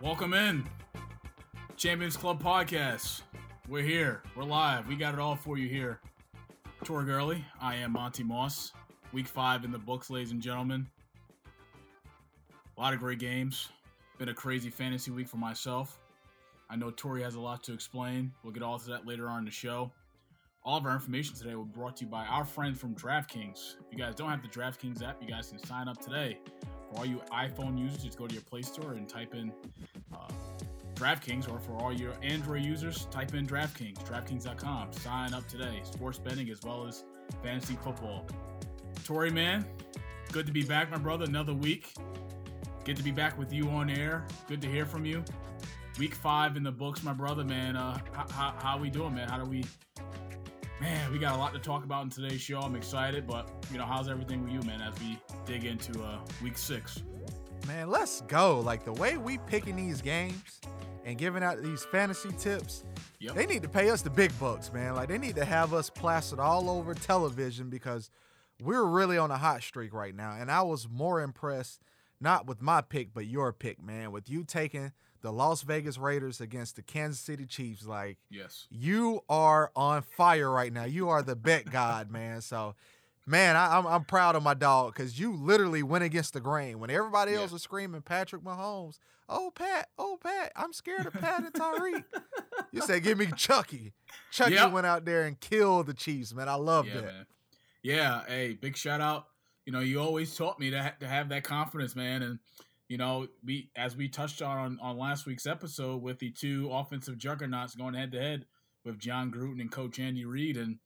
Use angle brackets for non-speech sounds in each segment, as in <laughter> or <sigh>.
Welcome in. Champions Club Podcast. We're here. We're live. We got it all for you here. Tori Gurley. I am Monty Moss. Week five in the books, ladies and gentlemen. A lot of great games. Been a crazy fantasy week for myself. I know Tori has a lot to explain. We'll get all to that later on in the show. All of our information today will be brought to you by our friends from DraftKings. If you guys don't have the DraftKings app, you guys can sign up today. For all you iPhone users, just go to your Play Store and type in uh, DraftKings, or for all your Android users, type in DraftKings, DraftKings.com. Sign up today. Sports betting as well as fantasy football. Tori, man, good to be back, my brother. Another week. Good to be back with you on air. Good to hear from you. Week five in the books, my brother, man. Uh, how, how, how we doing, man? How do we? Man, we got a lot to talk about in today's show. I'm excited, but you know, how's everything with you, man? As we dig into uh, week six. Man, let's go. Like the way we picking these games and giving out these fantasy tips, Yep. they need to pay us the big bucks, man. Like they need to have us plastered all over television because we're really on a hot streak right now. And I was more impressed not with my pick, but your pick, man, with you taking the Las Vegas Raiders against the Kansas City Chiefs. Like Yes. you are on fire right now. You are the bet god, <laughs> man. So, man, I, I'm I'm proud of my dog because you literally went against the grain when everybody else Yeah. was screaming Patrick Mahomes. Oh Pat, oh Pat, I'm scared of Pat and Tyreek. you said give me <laughs> Chucky. Chucky Yep. went out there and killed the Chiefs, man. I love yeah, that. man. Yeah, hey, big shout out. You know, you always taught me to, ha- to have that confidence, man. And you know, we as we touched on, on last week's episode with the two offensive juggernauts going head to head with Jon Gruden and Coach Andy Reid, and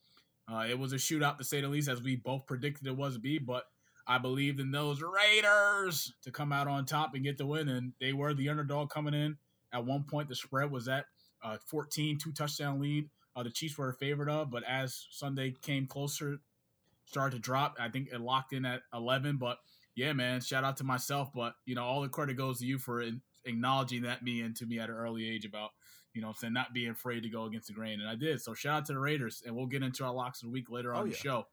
uh, it was a shootout to say the least, as we both predicted it was to be. But I believed in those Raiders to come out on top and get the win, and they were the underdog coming in. At one point, the spread was at uh, 14, two touchdown lead. Uh, the Chiefs were a favorite of, but as Sunday came closer, started to drop. I think it locked in at 11. But yeah, man, shout out to myself. But you know, all the credit goes to you for in, acknowledging that me and to me at an early age about you know, I'm saying not being afraid to go against the grain, and I did. So shout out to the Raiders, and we'll get into our locks of the week later oh, on Oh, the show.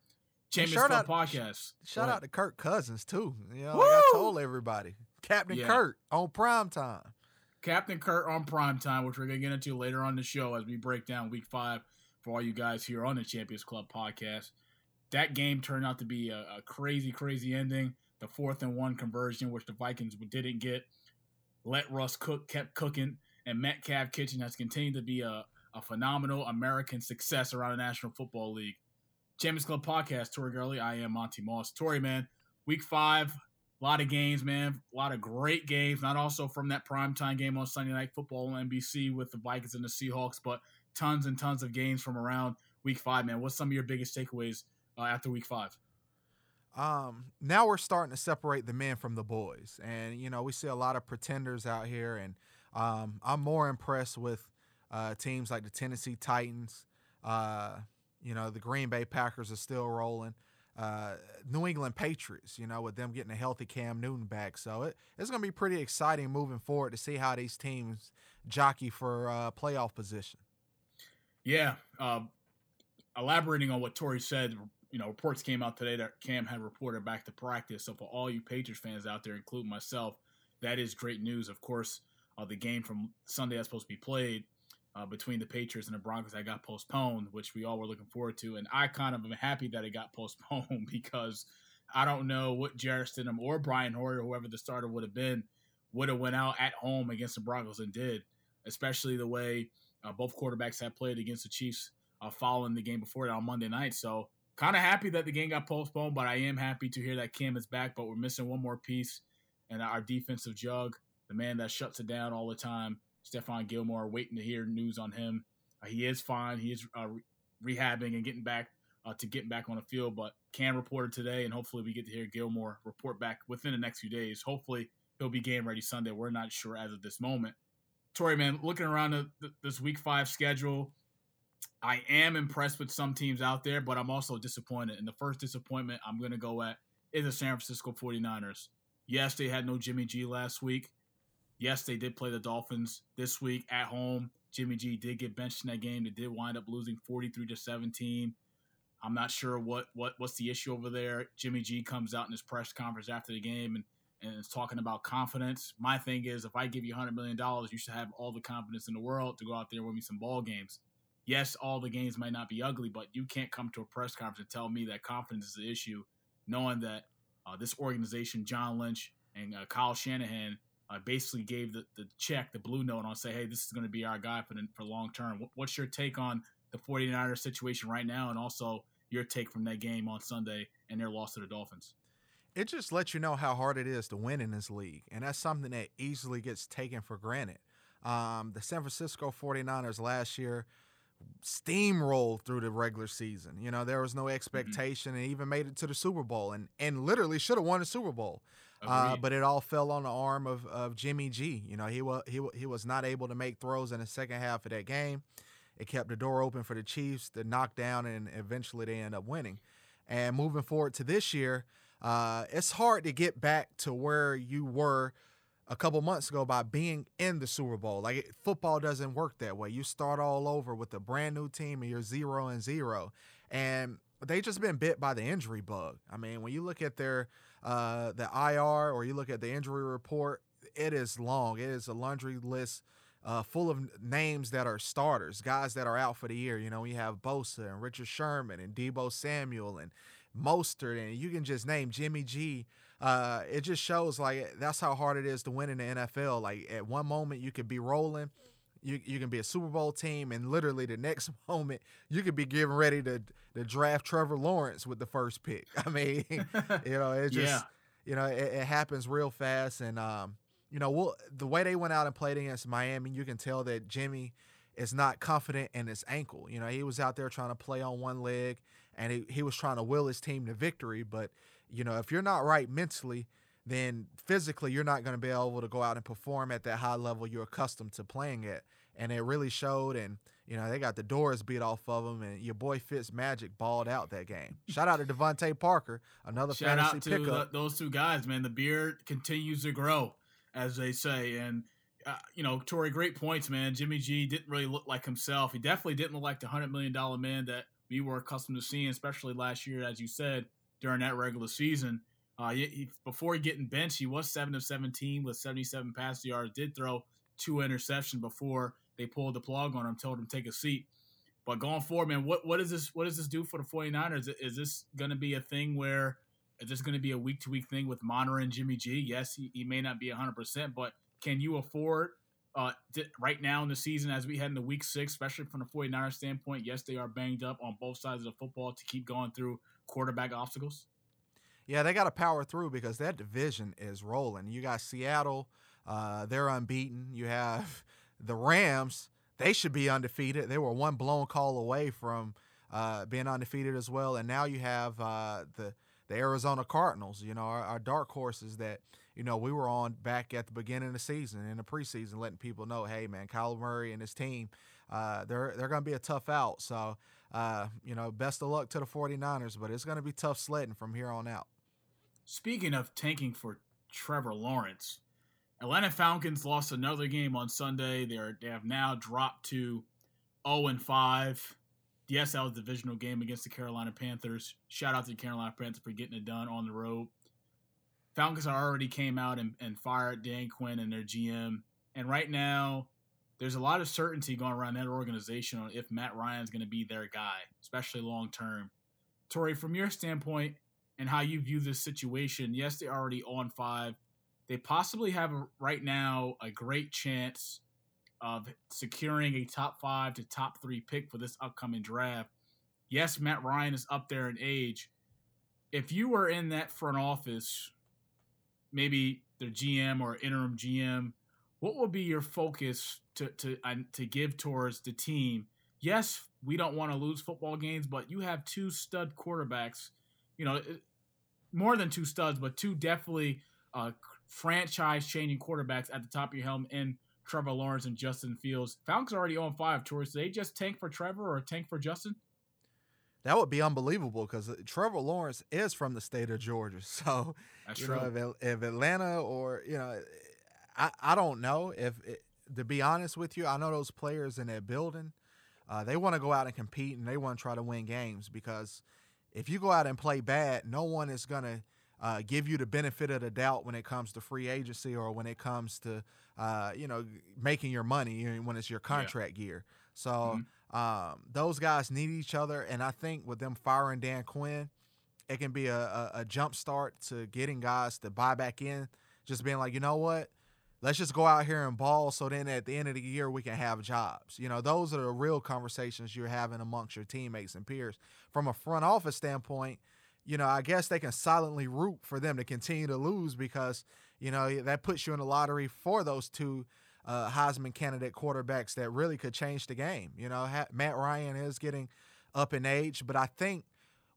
Champions Club out- podcast. Shout out to Kirk Cousins too. You know, like I told everybody, Captain Yeah. Kirk on prime time. Captain Kirk on prime time, which we're gonna get into later on the show as we break down Week Five for all you guys here on the Champions Club podcast. That game turned out to be a, a crazy, crazy ending. The fourth and one conversion, which the Vikings didn't get. Let Russ cook, kept cooking, and Metcalf Kitchen has continued to be a, a phenomenal American success around the National Football League. Champions Club podcast, Tori Gurley. I am Monty Moss. Tori, man, Week Five, a lot of games, man. A lot of great games. Not also from that primetime game on Sunday Night Football on NBC with the Vikings and the Seahawks, but tons and tons of games from around Week Five, man. What's some of your biggest takeaways uh, after Week Five? Um, now we're starting to separate the men from the boys, and you know we see a lot of pretenders out here, and um, I'm more impressed with uh, teams like the Tennessee Titans. Uh, you know the Green Bay Packers are still rolling. Uh, New England Patriots, you know, with them getting a healthy Cam Newton back, so it, it's going to be pretty exciting moving forward to see how these teams jockey for uh, playoff position. Yeah. Uh, elaborating on what Tori said, you know, reports came out today that Cam had reported back to practice. So for all you Patriots fans out there, including myself, that is great news. Of course, uh, the game from Sunday that's supposed to be played uh, between the Patriots and the Broncos that got postponed, which we all were looking forward to. And I kind of am happy that it got <laughs> postponed because I don't know what Jarrett Stidham or Brian Hoyer, whoever the starter would have been, would have went out at home against the Broncos and did, especially the way uh, both quarterbacks had played against the Chiefs uh, following the game before that on Monday night. So kind of happy that the game got postponed, but I am happy to hear that Cam is back. But we're missing one more piece, and our defensive jug, the man that shuts it down all the time, Stephon Gilmore. Waiting to hear news on him. Uh, he is fine. He is uh, re- rehabbing and getting back uh, to getting back on the field. But Cam reported today, and hopefully we get to hear Gilmore report back within the next few days. Hopefully he'll be game ready Sunday. We're not sure as of this moment. Tori, man, looking around the, the, this Week Five schedule, I am impressed with some teams out there, but I'm also disappointed. And the first disappointment I'm going to go at is the San Francisco 49ers. Yes, they had no Jimmy G last week. Yes, they did play the Dolphins this week at home. Jimmy G did get benched in that game. They did wind up losing 43 to 17. I'm not sure what what what's the issue over there. Jimmy G comes out in his press conference after the game and and is talking about confidence. My thing is, if I give you hundred million dollars, you should have all the confidence in the world to go out there and win me some ball games. Yes, all the games might not be ugly, but you can't come to a press conference and tell me that confidence is the issue, knowing that uh, this organization, John Lynch and uh, Kyle Shanahan, uh, basically gave the, the check, the blue note on say, hey, this is going to be our guy for the, for long term. What's your take on the 49ers situation right now, and also your take from that game on Sunday and their loss to the Dolphins? it just lets you know how hard it is to win in this league. And that's something that easily gets taken for granted. Um, the San Francisco 49ers last year steamrolled through the regular season. You know, there was no mm-hmm. expectation mm-hmm. and even made it to the Super Bowl and, and literally should have won the Super Bowl. Uh, but it all fell on the arm of, of Jimmy G. You know, he was he, he was not able to make throws in the second half of that game. It kept the door open for the Chiefs to knock down, and eventually they end up winning. And moving forward to this year, uh, it's hard to get back to where you were a couple months ago by being in the Super Bowl. Like football doesn't work that way. You start all over with a brand new team and you're zero and zero. And they just been bit by the injury bug. I mean, when you look at their uh, the IR or you look at the injury report, it is long. It is a laundry list uh, full of names that are starters, guys that are out for the year. You know, we have Bosa and Richard Sherman and Deebo Samuel and Mostert, and you can just name Jimmy G. Uh, it just shows like that's how hard it is to win in the NFL. Like at one moment you could be rolling, you you can be a Super Bowl team, and literally the next <laughs> moment you could be getting ready to to draft Trevor Lawrence with the first pick. <laughs> I mean, you know, it <laughs> just yeah. you know it, it, happens real fast, and um, you know, we'll, the way they went out and played against Miami, you can tell that Jimmy is not confident in his ankle. You know, he was out there trying to play on one leg and he, he was trying to will his team to victory. But, you know, if you're not right mentally, then physically you're not going to be able to go out and perform at that high level you're accustomed to playing at. And it really showed. And, you know, they got the doors beat off of them. And your boy Fitz Magic balled out that game. Shout out to DeVante Parker, another Shout fantasy out to pickup. The, those two guys, man. The beard continues to grow, as they say. And, uh, you know, Tori, great points, man. Jimmy G didn't really look like himself. He definitely didn't look like the $100 million man that – we were accustomed to seeing, especially last year, as you said, during that regular season. Uh, he, he, before getting benched, he was seven of seventeen with seventy-seven pass yards. Did throw two interceptions before they pulled the plug on him, told him take a seat. But going forward, man, what what is this? What does this do for the 49ers? Is this going to be a thing where is this going to be a week to week thing with monitoring Jimmy G? Yes, he, he may not be hundred percent, but can you afford uh, right now in the season as we head into week six, especially from the 49ers standpoint, yes, they are banged up on both sides of the football to keep going through quarterback obstacles. Yeah, they got to power through because that division is rolling. You got Seattle, uh, they're unbeaten. You have <laughs> the Rams, they should be undefeated. They were one blown call away from uh, being undefeated as well. And now you have uh, the the Arizona Cardinals, you know, our, our dark horses that you know, we were on back at the beginning of the season in the preseason, letting people know, hey, man, Kyler Murray and his team, uh, they're they're going to be a tough out. So, uh, you know, best of luck to the 49ers, but it's going to be tough sledding from here on out. Speaking of tanking for Trevor Lawrence, Atlanta Falcons lost another game on Sunday. They're they have now dropped to 0 and 5. Yes, that was divisional game against the Carolina Panthers. Shout out to the Carolina Panthers for getting it done on the road. Falcons already came out and, and fired Dan Quinn and their GM. And right now, there's a lot of certainty going around that organization on if Matt Ryan's going to be their guy, especially long term. Tori, from your standpoint and how you view this situation, yes, they're already on five. They possibly have right now a great chance of securing a top five to top three pick for this upcoming draft. Yes, Matt Ryan is up there in age. If you were in that front office maybe their GM or interim GM, what will be your focus to to uh, to give towards the team? Yes, we don't want to lose football games, but you have two stud quarterbacks. You know, more than two studs, but two definitely uh, franchise changing quarterbacks at the top of your helm in Trevor Lawrence and Justin Fields. Falcons already on five towards. they just tank for Trevor or tank for Justin? That would be unbelievable because uh, Trevor Lawrence is from the state of Georgia. <laughs> So, That's you true. know, if, if, Atlanta or you know, I, I don't know if it, to be honest with you, I know those players in that building. Uh, they want to go out and compete and they want to try to win games because if you go out and play bad, no one is going to uh, give you the benefit of the doubt when it comes to free agency or when it comes to uh, you know making your money when it's your contract yeah. year. So mm-hmm. um, those guys need each other, and I think with them firing Dan Quinn, it can be a, a, a jump start to getting guys to buy back in. Just being like, you know what, let's just go out here and ball so then at the end of the year we can have jobs. You know, those are the real conversations you're having amongst your teammates and peers. From a front office standpoint, you know, I guess they can silently root for them to continue to lose because, you know, that puts you in the lottery for those two uh, Heisman candidate quarterbacks that really could change the game. You know, ha- Matt Ryan is getting up in age, but I think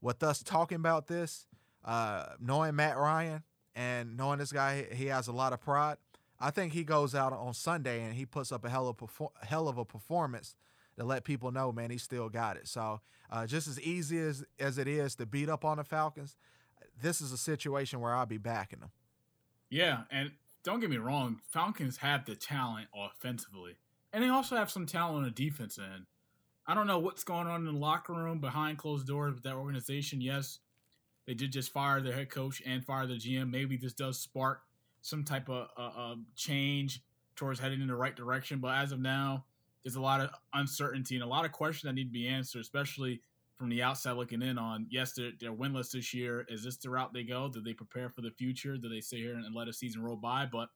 with us talking about this, uh, knowing Matt Ryan and knowing this guy, he has a lot of pride – I think he goes out on Sunday and he puts up a hell of a hell of a performance to let people know, man, he still got it. So uh, just as easy as as it is to beat up on the Falcons, this is a situation where I'll be backing them. Yeah, and don't get me wrong, Falcons have the talent offensively, and they also have some talent on the defense end. I don't know what's going on in the locker room behind closed doors with that organization. Yes, they did just fire their head coach and fire the GM. Maybe this does spark some type of uh, uh, change towards heading in the right direction. But as of now, there's a lot of uncertainty and a lot of questions that need to be answered, especially from the outside looking in on yes, they're, they're winless this year. Is this the route they go? Do they prepare for the future? Do they sit here and let a season roll by? But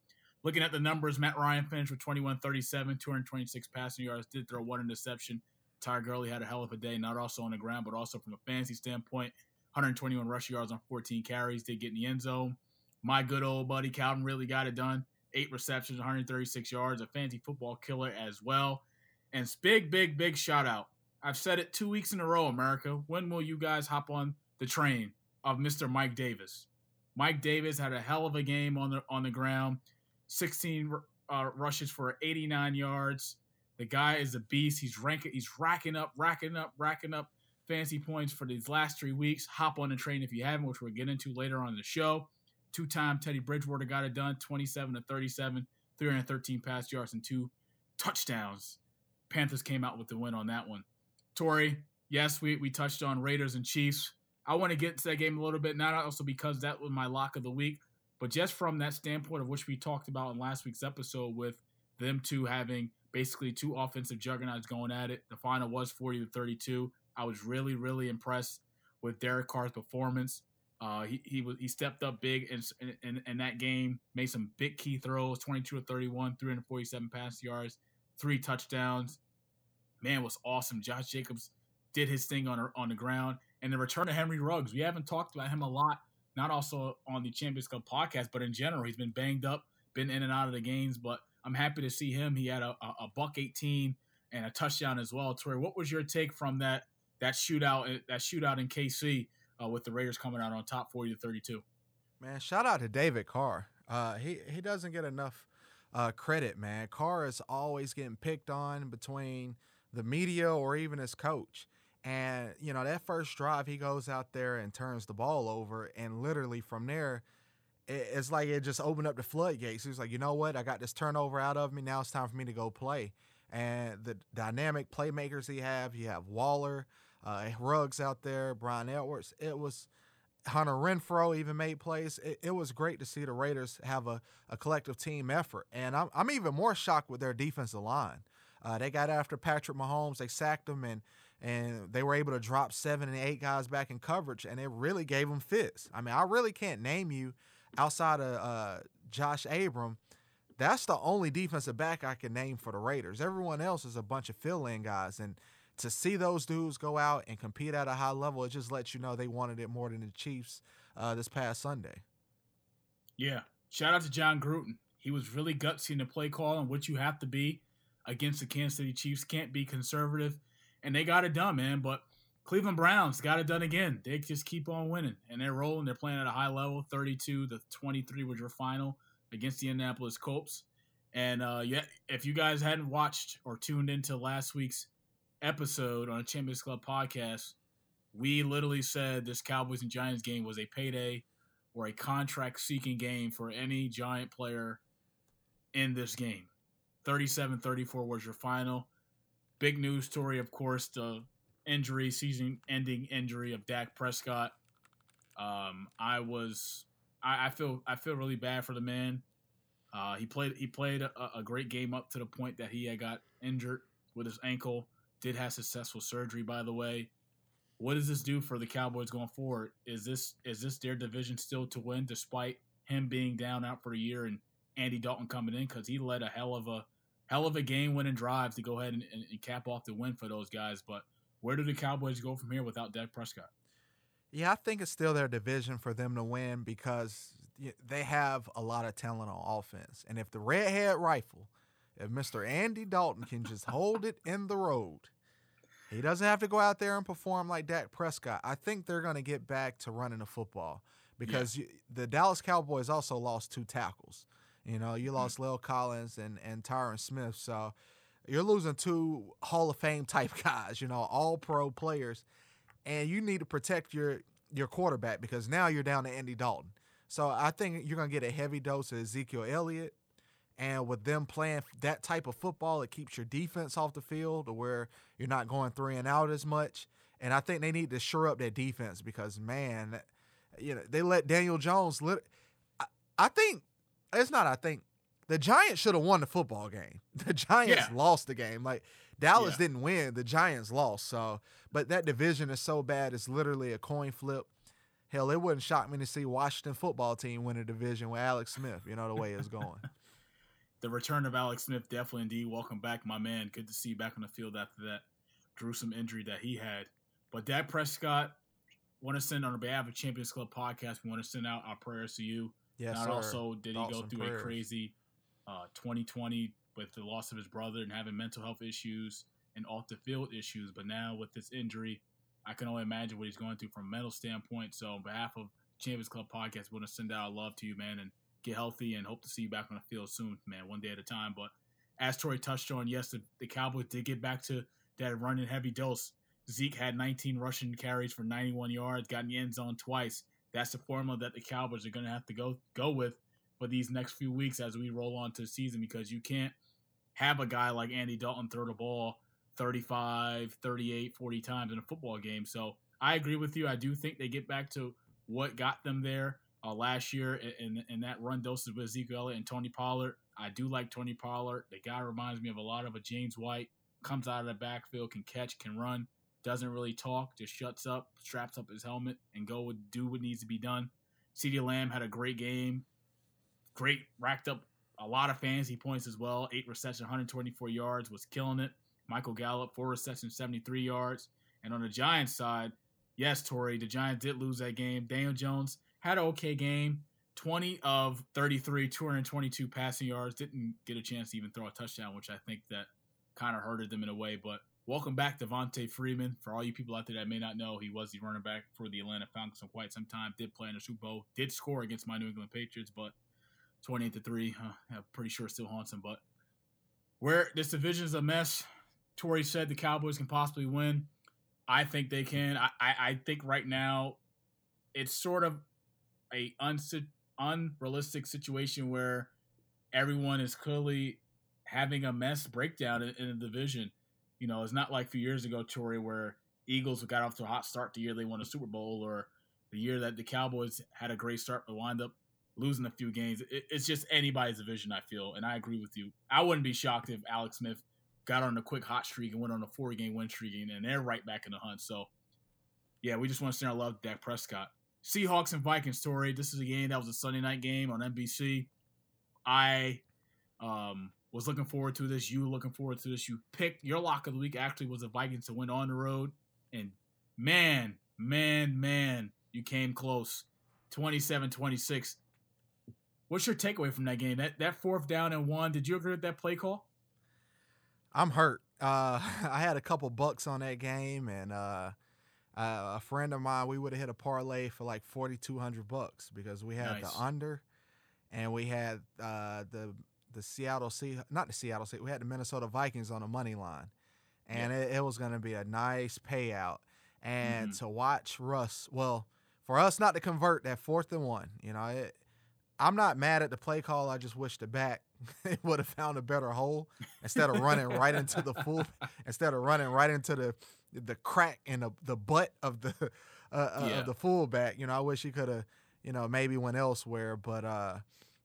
looking at the numbers, Matt Ryan finished with 21 37, 226 passing yards, did throw one interception. Ty Gurley had a hell of a day, not also on the ground, but also from a fantasy standpoint. 121 rush yards on 14 carries. Did get in the end zone my good old buddy Calvin really got it done. Eight receptions, 136 yards, a fancy football killer as well. And big, big, big shout out. I've said it two weeks in a row, America. When will you guys hop on the train of Mr. Mike Davis? Mike Davis had a hell of a game on the on the ground. 16 uh, rushes for 89 yards. The guy is a beast. He's ranking. He's racking up, racking up, racking up fancy points for these last three weeks. Hop on the train if you haven't, which we'll get into later on in the show. Two time Teddy Bridgewater got it done 27 to 37, 313 pass yards, and two touchdowns. Panthers came out with the win on that one. Tori, yes, we, we touched on Raiders and Chiefs. I want to get to that game a little bit, not also because that was my lock of the week, but just from that standpoint of which we talked about in last week's episode with them two having basically two offensive juggernauts going at it. The final was 40 to 32. I was really, really impressed with Derek Carr's performance. Uh, he he was he stepped up big in, in, in that game, made some big key throws, 22 to 31, 347 pass yards, three touchdowns. Man, was awesome. Josh Jacobs did his thing on on the ground, and the return of Henry Ruggs. We haven't talked about him a lot, not also on the Champions Club podcast, but in general, he's been banged up, been in and out of the games. But I'm happy to see him. He had a, a, a buck 18 and a touchdown as well. Tori, what was your take from that that shootout that shootout in KC? Uh, with the Raiders coming out on top 40 to 32. Man, shout out to David Carr. Uh, he he doesn't get enough uh, credit, man. Carr is always getting picked on between the media or even his coach. And you know that first drive, he goes out there and turns the ball over, and literally from there, it's like it just opened up the floodgates. He was like, you know what, I got this turnover out of me. Now it's time for me to go play. And the dynamic playmakers he have, you have Waller, uh, Ruggs out there, Bryan Edwards. It was Hunter Renfrow even made plays. It, it, was great to see the Raiders have a, a collective team effort. And I'm, I'm even more shocked with their defensive line. Uh, they got after Patrick Mahomes, they sacked him, and and they were able to drop seven and eight guys back in coverage, and it really gave them fits. I mean, I really can't name you outside of uh, Josh Abram. That's the only defensive back I can name for the Raiders. Everyone else is a bunch of fill-in guys, and to see those dudes go out and compete at a high level, it just lets you know they wanted it more than the Chiefs uh, this past Sunday. Yeah. Shout out to Jon Gruden. He was really gutsy in the play call and what you have to be against the Kansas City Chiefs. Can't be conservative. And they got it done, man. But Cleveland Browns got it done again. They just keep on winning. And they're rolling. They're playing at a high level. 32 to 23 was your final against the Indianapolis Colts. And uh, yeah, if you guys hadn't watched or tuned into last week's episode on a Champions Club podcast, we literally said this Cowboys and Giants game was a payday or a contract seeking game for any Giant player in this game. 37 34 was your final. big news story, of course, the injury, season-ending injury of Dak Prescott. Um, I was, I, I, feel, I feel really bad for the man. Uh, he played, he played a, a, great game up to the point that he had got injured with his ankle. Did have successful surgery, by the way. What does this do for the Cowboys going forward? Is this is this their division still to win, despite him being down out for a year and Andy Dalton coming in because he led a hell of a hell of a game winning drive to go ahead and, and, and, cap off the win for those guys. But where do the Cowboys go from here without Dak Prescott? Yeah, I think it's still their division for them to win because they have a lot of talent on offense. And if the redhead rifle, if Mr. Andy Dalton can just hold it in the road, he doesn't have to go out there and perform like Dak Prescott. I think they're going to get back to running the football because yeah. you, the Dallas Cowboys also lost two tackles. You know, you mm-hmm. lost La'el Collins and and Tyron Smith, so you're losing two Hall of Fame type <laughs> guys. You know, all pro players, and you need to protect your your quarterback because now you're down to Andy Dalton. So I think you're gonna get a heavy dose of Ezekiel Elliott, and with them playing that type of football, it keeps your defense off the field, to where you're not going three and out as much. And I think they need to shore up their defense because man, you know they let Daniel Jones. Lit- I, I think it's not. I think the Giants should have won the football game. <laughs> The Giants yeah. lost the game. Like Dallas yeah. didn't win. The Giants lost. So, but that division is so bad. It's literally a coin flip. Hell, it wouldn't shock me to see Washington football team win a division with Alex Smith. You know the way it's going. <laughs> the return of Alex Smith, definitely indeed. Welcome back, my man. Good to see you back on the field after that gruesome injury that he had. But Dak Prescott, want to send on behalf of Champions Club podcast, we want to send out our prayers to you. Yes, Not sir. also did he go through prayers. a crazy uh, 2020 with the loss of his brother and having mental health issues and off the field issues, but now with this injury, I can only imagine what he's going through from a mental standpoint. So, on behalf of Champions Club podcast, we want to send out our love to you, man, and get healthy and hope to see you back on the field soon, man, one day at a time. But as Troy touched on, yes, the, the Cowboys did get back to that running heavy dose. Zeke had 19 rushing carries for 91 yards, got in the end zone twice that's the formula that the Cowboys are going to have to go go with for these next few weeks as we roll on to the season because you can't have a guy like Andy Dalton throw the ball 35, 38, 40 times in a football game. So I agree with you. I do think they get back to what got them there uh, last year in that run doses with Ezekiel and Tony Pollard. I do like Tony Pollard. The guy reminds me of a lot of a James White. Comes out of the backfield, can catch, can run doesn't really talk, just shuts up, straps up his helmet, and go and do what needs to be done. CeeDee Lamb had a great game, great racked up a lot of fantasy points as well. Eight receptions, 124 yards, was killing it. Michael Gallup, four receptions, 73 yards. And on the Giants side, yes, Tori, the Giants did lose that game. Daniel Jones had an okay game. 20 of 33, 222 passing yards. Didn't get a chance to even throw a touchdown, which I think that kind of hurted them in a way. But Welcome back, Devonta Freeman. For all you people out there that may not know, he was the running back for the Atlanta Falcons for quite some time. Did play in the Super Bowl. Did score against my New England Patriots, but 28 to 3, uh, I'm pretty sure still haunts him. But where this division is a mess, Tori said the Cowboys can possibly win. I think they can. I, I, I think right now it's sort of a unsi- unrealistic situation where everyone is clearly having a mess breakdown in, in the division. You know, it's not like a few years ago, Tori, where Eagles got off to a hot start the year they won a Super Bowl, or the year that the Cowboys had a great start but wound up losing a few games. It, it's just anybody's division, I feel, and I agree with you. I wouldn't be shocked if Alex Smith got on a quick hot streak and went on a four game win streak, and they're right back in the hunt. So, yeah, we just want to send our love to Dak Prescott. Seahawks and Vikings, story. This is a game that was a Sunday night game on NBC. I um, was looking forward to this. You looking forward to this. You picked your lock of the week actually was the Vikings to win on the road. And man, man, man, you came close. 27 26. What's your takeaway from that game? That that fourth down and one, did you agree with that play call? I'm hurt. Uh, <laughs> I had a couple bucks on that game, and uh, uh, a friend of mine, we would have hit a parlay for like 4,200 bucks because we had nice. the under and we had uh, the the Seattle Sea, not the Seattle Sea, we had the Minnesota Vikings on the money line, and yeah. it, it, was going to be a nice payout. And mm-hmm. to watch Russ, well, for us not to convert that fourth and one, you know, it, I'm not mad at the play call. I just wish the back <laughs> it would have found a better hole instead of running right into the full <laughs> instead of running right into the the crack in the, the butt of the <laughs> uh, uh, Yeah. of the fullback. You know, I wish he could have, you know, maybe went elsewhere, but uh,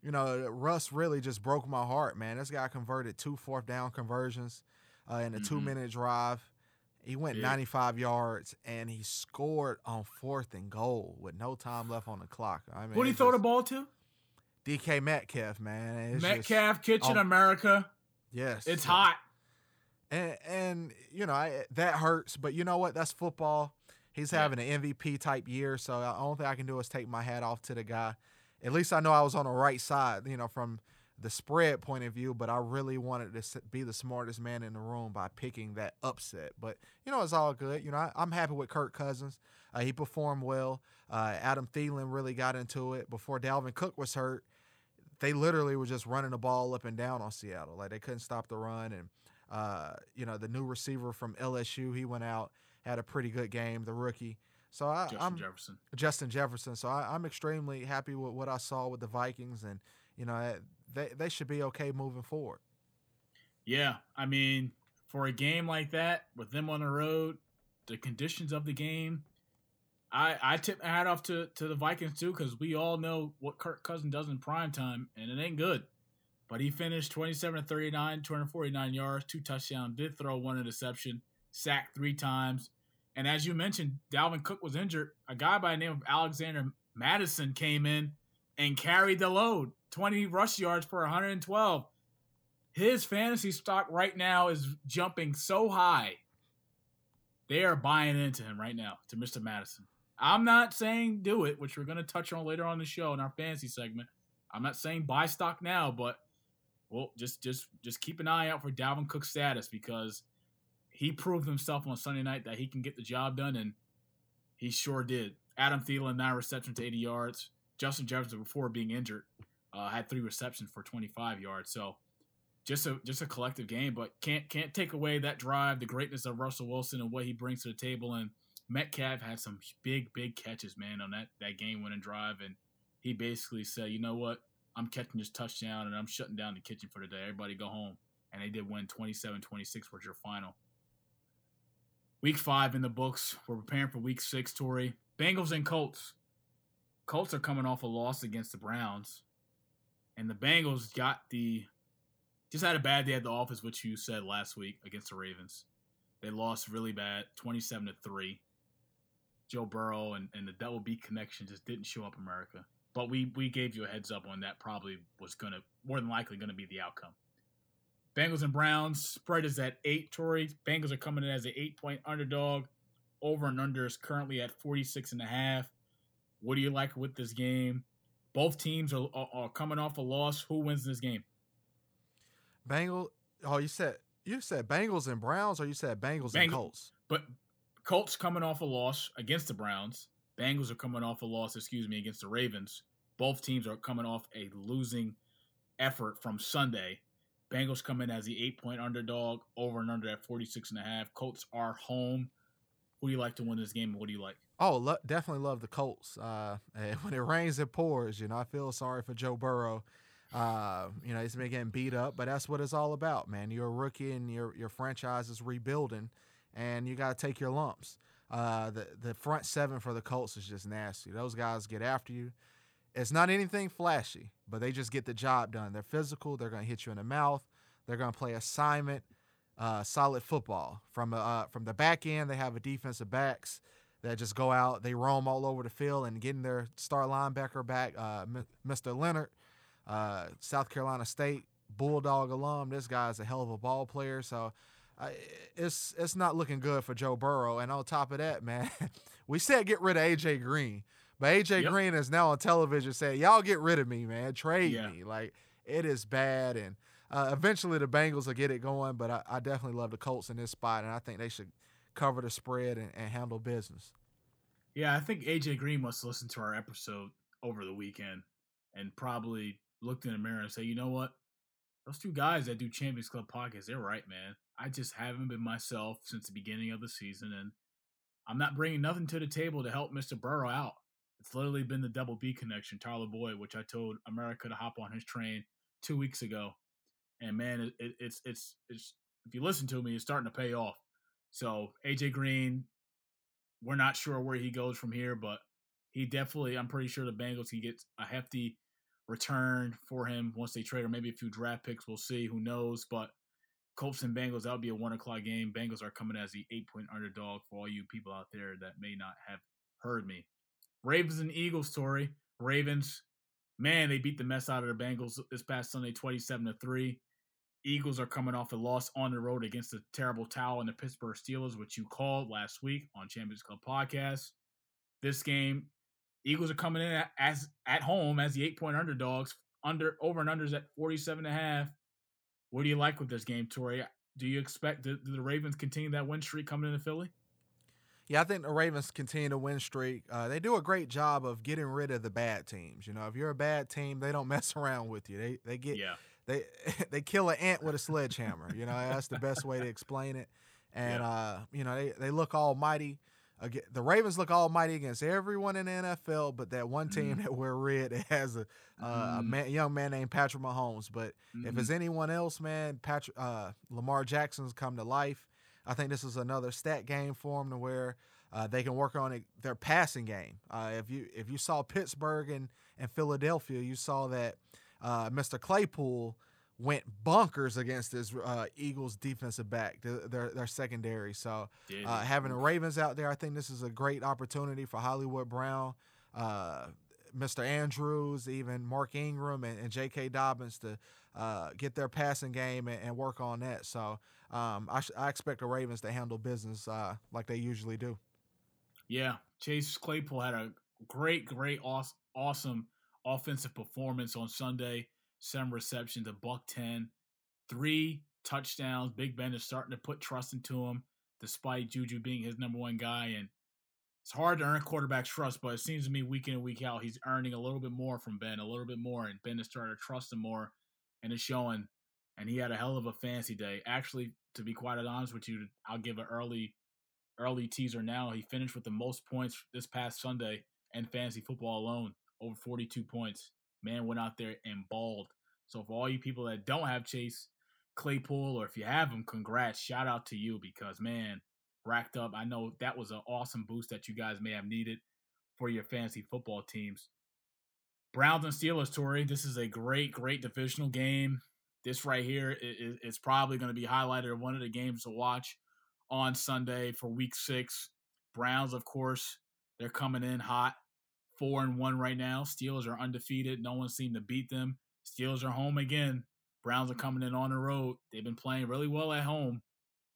you know, Russ really just broke my heart, man. This guy converted two fourth down conversions uh, in a Mhm. two minute drive. He went Yeah. 95 yards and he scored on fourth and goal with no time left on the clock. I mean, did he it's throw the ball to? DK Metcalf, man. It's just- Metcalf, Kitchen, oh. America. yes, It's Yeah. hot. And and you know I, that hurts, but you know what? That's football. He's having an MVP type year, so the only thing I can do is take my hat off to the guy. At least I know I was on the right side, you know, from the spread point of view. But I really wanted to be the smartest man in the room by picking that upset. But you know, it's all good. You know, I, I'm happy with Kirk Cousins. Uh, he performed well. Uh, Adam Thielen really got into it before Dalvin Cook was hurt. They literally were just running the ball up and down on Seattle. Like they couldn't stop the run and. Uh, you know, the new receiver from LSU, he went out, had a pretty good game, the rookie. So I, Justin I'm Jefferson. Justin Jefferson. So I, I'm extremely happy with what I saw with the Vikings, and you know they they should be okay moving forward. Yeah, I mean, for a game like that with them on the road, the conditions of the game, I I tip my hat off to to the Vikings too because we all know what Kirk Cousins does in prime time, and it ain't good. But he finished 27 to 39, 249 yards, two touchdowns, did throw one interception, sacked three times. And as you mentioned, Dalvin Cook was injured. A guy by the name of Alexander Mattison came in and carried the load 20 rush yards for 112. His fantasy stock right now is jumping so high. They are buying into him right now, to Mr. Mattison. I'm not saying do it, which we're going to touch on later on the show in our fantasy segment. I'm not saying buy stock now, but well, just just just keep an eye out for Dalvin Cook's status because he proved himself on Sunday night that he can get the job done, and he sure did. Adam Thielen nine receptions to 80 yards. Justin Jefferson before being injured uh, had three receptions for 25 yards. So just a just a collective game, but can't can't take away that drive, the greatness of Russell Wilson and what he brings to the table. And Metcalf had some big big catches, man, on that that game winning drive, and he basically said, you know what, I'm catching this touchdown and I'm shutting down the kitchen for the day. Everybody go home, and they did win 27-26, was your final. Week five in the books. We're preparing for week six, Tori. Bengals and Colts. Colts are coming off a loss against the Browns. And the Bengals got the just had a bad day at the office, which you said last week against the Ravens. They lost really bad, 27 to 3. Joe Burrow and, and the double beat connection just didn't show up America. But we we gave you a heads up on that probably was gonna more than likely gonna be the outcome. Bengals and Browns spread is at eight. Tori Bengals are coming in as an eight point underdog. Over and under is currently at 46 and a half. What do you like with this game? Both teams are, are, are coming off a loss. Who wins this game? Bengals. Oh, you said you said Bengals and Browns, or you said Bengals and Colts. But Colts coming off a loss against the Browns. Bengals are coming off a loss, excuse me, against the Ravens. Both teams are coming off a losing effort from Sunday. Bengals come in as the eight point underdog, over and under at 46 and a half. Colts are home. Who do you like to win this game? What do you like? Oh, lo- definitely love the Colts. Uh, <laughs> when it rains, it pours. You know, I feel sorry for Joe Burrow. Uh, you know, he's been getting beat up, but that's what it's all about, man. You're a rookie and your your franchise is rebuilding, and you got to take your lumps. Uh, the the front seven for the Colts is just nasty. Those guys get after you. It's not anything flashy, but they just get the job done. They're physical. They're going to hit you in the mouth. They're going to play assignment, uh, solid football. From uh, from the back end, they have a defensive backs that just go out. They roam all over the field and getting their star linebacker back, uh, Mr. Leonard, uh, South Carolina State Bulldog alum. This guy's a hell of a ball player. So it's it's not looking good for Joe Burrow. And on top of that, man, <laughs> we said get rid of AJ Green, but AJ Yep. Green is now on television saying, "Y'all get rid of me, man. Trade Yeah. me." Like it is bad. And uh, eventually the Bengals will get it going. But I, I definitely love the Colts in this spot, and I think they should cover the spread and, and handle business. Yeah, I think AJ Green must listen to our episode over the weekend and probably looked in the mirror and say, you know what? Those two guys that do Champions Club podcasts, they're right, man. I just haven't been myself since the beginning of the season, and I'm not bringing nothing to the table to help Mr. Burrow out. It's literally been the double B connection, Tyler Boyd, which I told America to hop on his train two weeks ago, and man, it, it, it's it's it's if you listen to me, it's starting to pay off. So AJ Green, we're not sure where he goes from here, but he definitely, I'm pretty sure the Bengals can get a hefty return for him once they trade, or maybe a few draft picks. We'll see. Who knows? But Colts and Bengals, that'll be a one o'clock game. Bengals are coming as the eight point underdog for all you people out there that may not have heard me. Ravens and Eagles story. Ravens, man, they beat the mess out of the Bengals this past Sunday, 27 to 3. Eagles are coming off a loss on the road against the terrible towel and the Pittsburgh Steelers, which you called last week on Champions Club podcast. This game, Eagles are coming in as at home as the eight point underdogs, under over and unders at 47 and a half. What do you like with this game, Tori? Do you expect do, do the Ravens continue that win streak coming into Philly? Yeah, I think the Ravens continue to win streak. Uh, they do a great job of getting rid of the bad teams. You know, if you're a bad team, they don't <laughs> mess around with you. They they get yeah. they <laughs> they kill an ant with a sledgehammer. You know, that's the best way to explain it. And yeah. uh, you know, they they look almighty. Again, the Ravens look almighty against everyone in the NFL, but that one team mm. that wear red it has a, uh, mm. a man, young man named Patrick Mahomes. But mm. if it's mm-hmm. anyone else, man, Patrick uh, Lamar Jackson's come to life. I think this is another stat game for them to where uh, they can work on it, their passing game. Uh, if you if you saw Pittsburgh and, and Philadelphia, you saw that uh, Mr. Claypool went bunkers against this uh, Eagles defensive back, their their secondary. So uh, having the Ravens out there, I think this is a great opportunity for Hollywood Brown, uh, Mr. Andrews, even Mark Ingram and, and J.K. Dobbins to uh, get their passing game and, and work on that. So um, I, sh- I, expect the Ravens to handle business uh, like they usually do. Yeah, Chase Claypool had a great, great, awesome offensive performance on Sunday seven receptions, a buck 10, three touchdowns. Big Ben is starting to put trust into him, despite Juju being his number one guy. And it's hard to earn quarterback trust, but it seems to me week in and week out, he's earning a little bit more from Ben, a little bit more. And Ben is starting to trust him more, and it's showing. And he had a hell of a fancy day. Actually, to be quite honest with you, I'll give an early early teaser now. He finished with the most points this past Sunday in fantasy football alone, over 42 points man went out there and balled. So for all you people that don't have Chase Claypool, or if you have him, congrats. Shout out to you because man, racked up. I know that was an awesome boost that you guys may have needed for your fantasy football teams. Browns and Steelers, Tori. This is a great, great divisional game. This right here is, is probably going to be highlighted one of the games to watch on Sunday for Week Six. Browns, of course, they're coming in hot four and one right now. Steelers are undefeated. No one seemed to beat them. Steelers are home again. Browns are coming in on the road. They've been playing really well at home.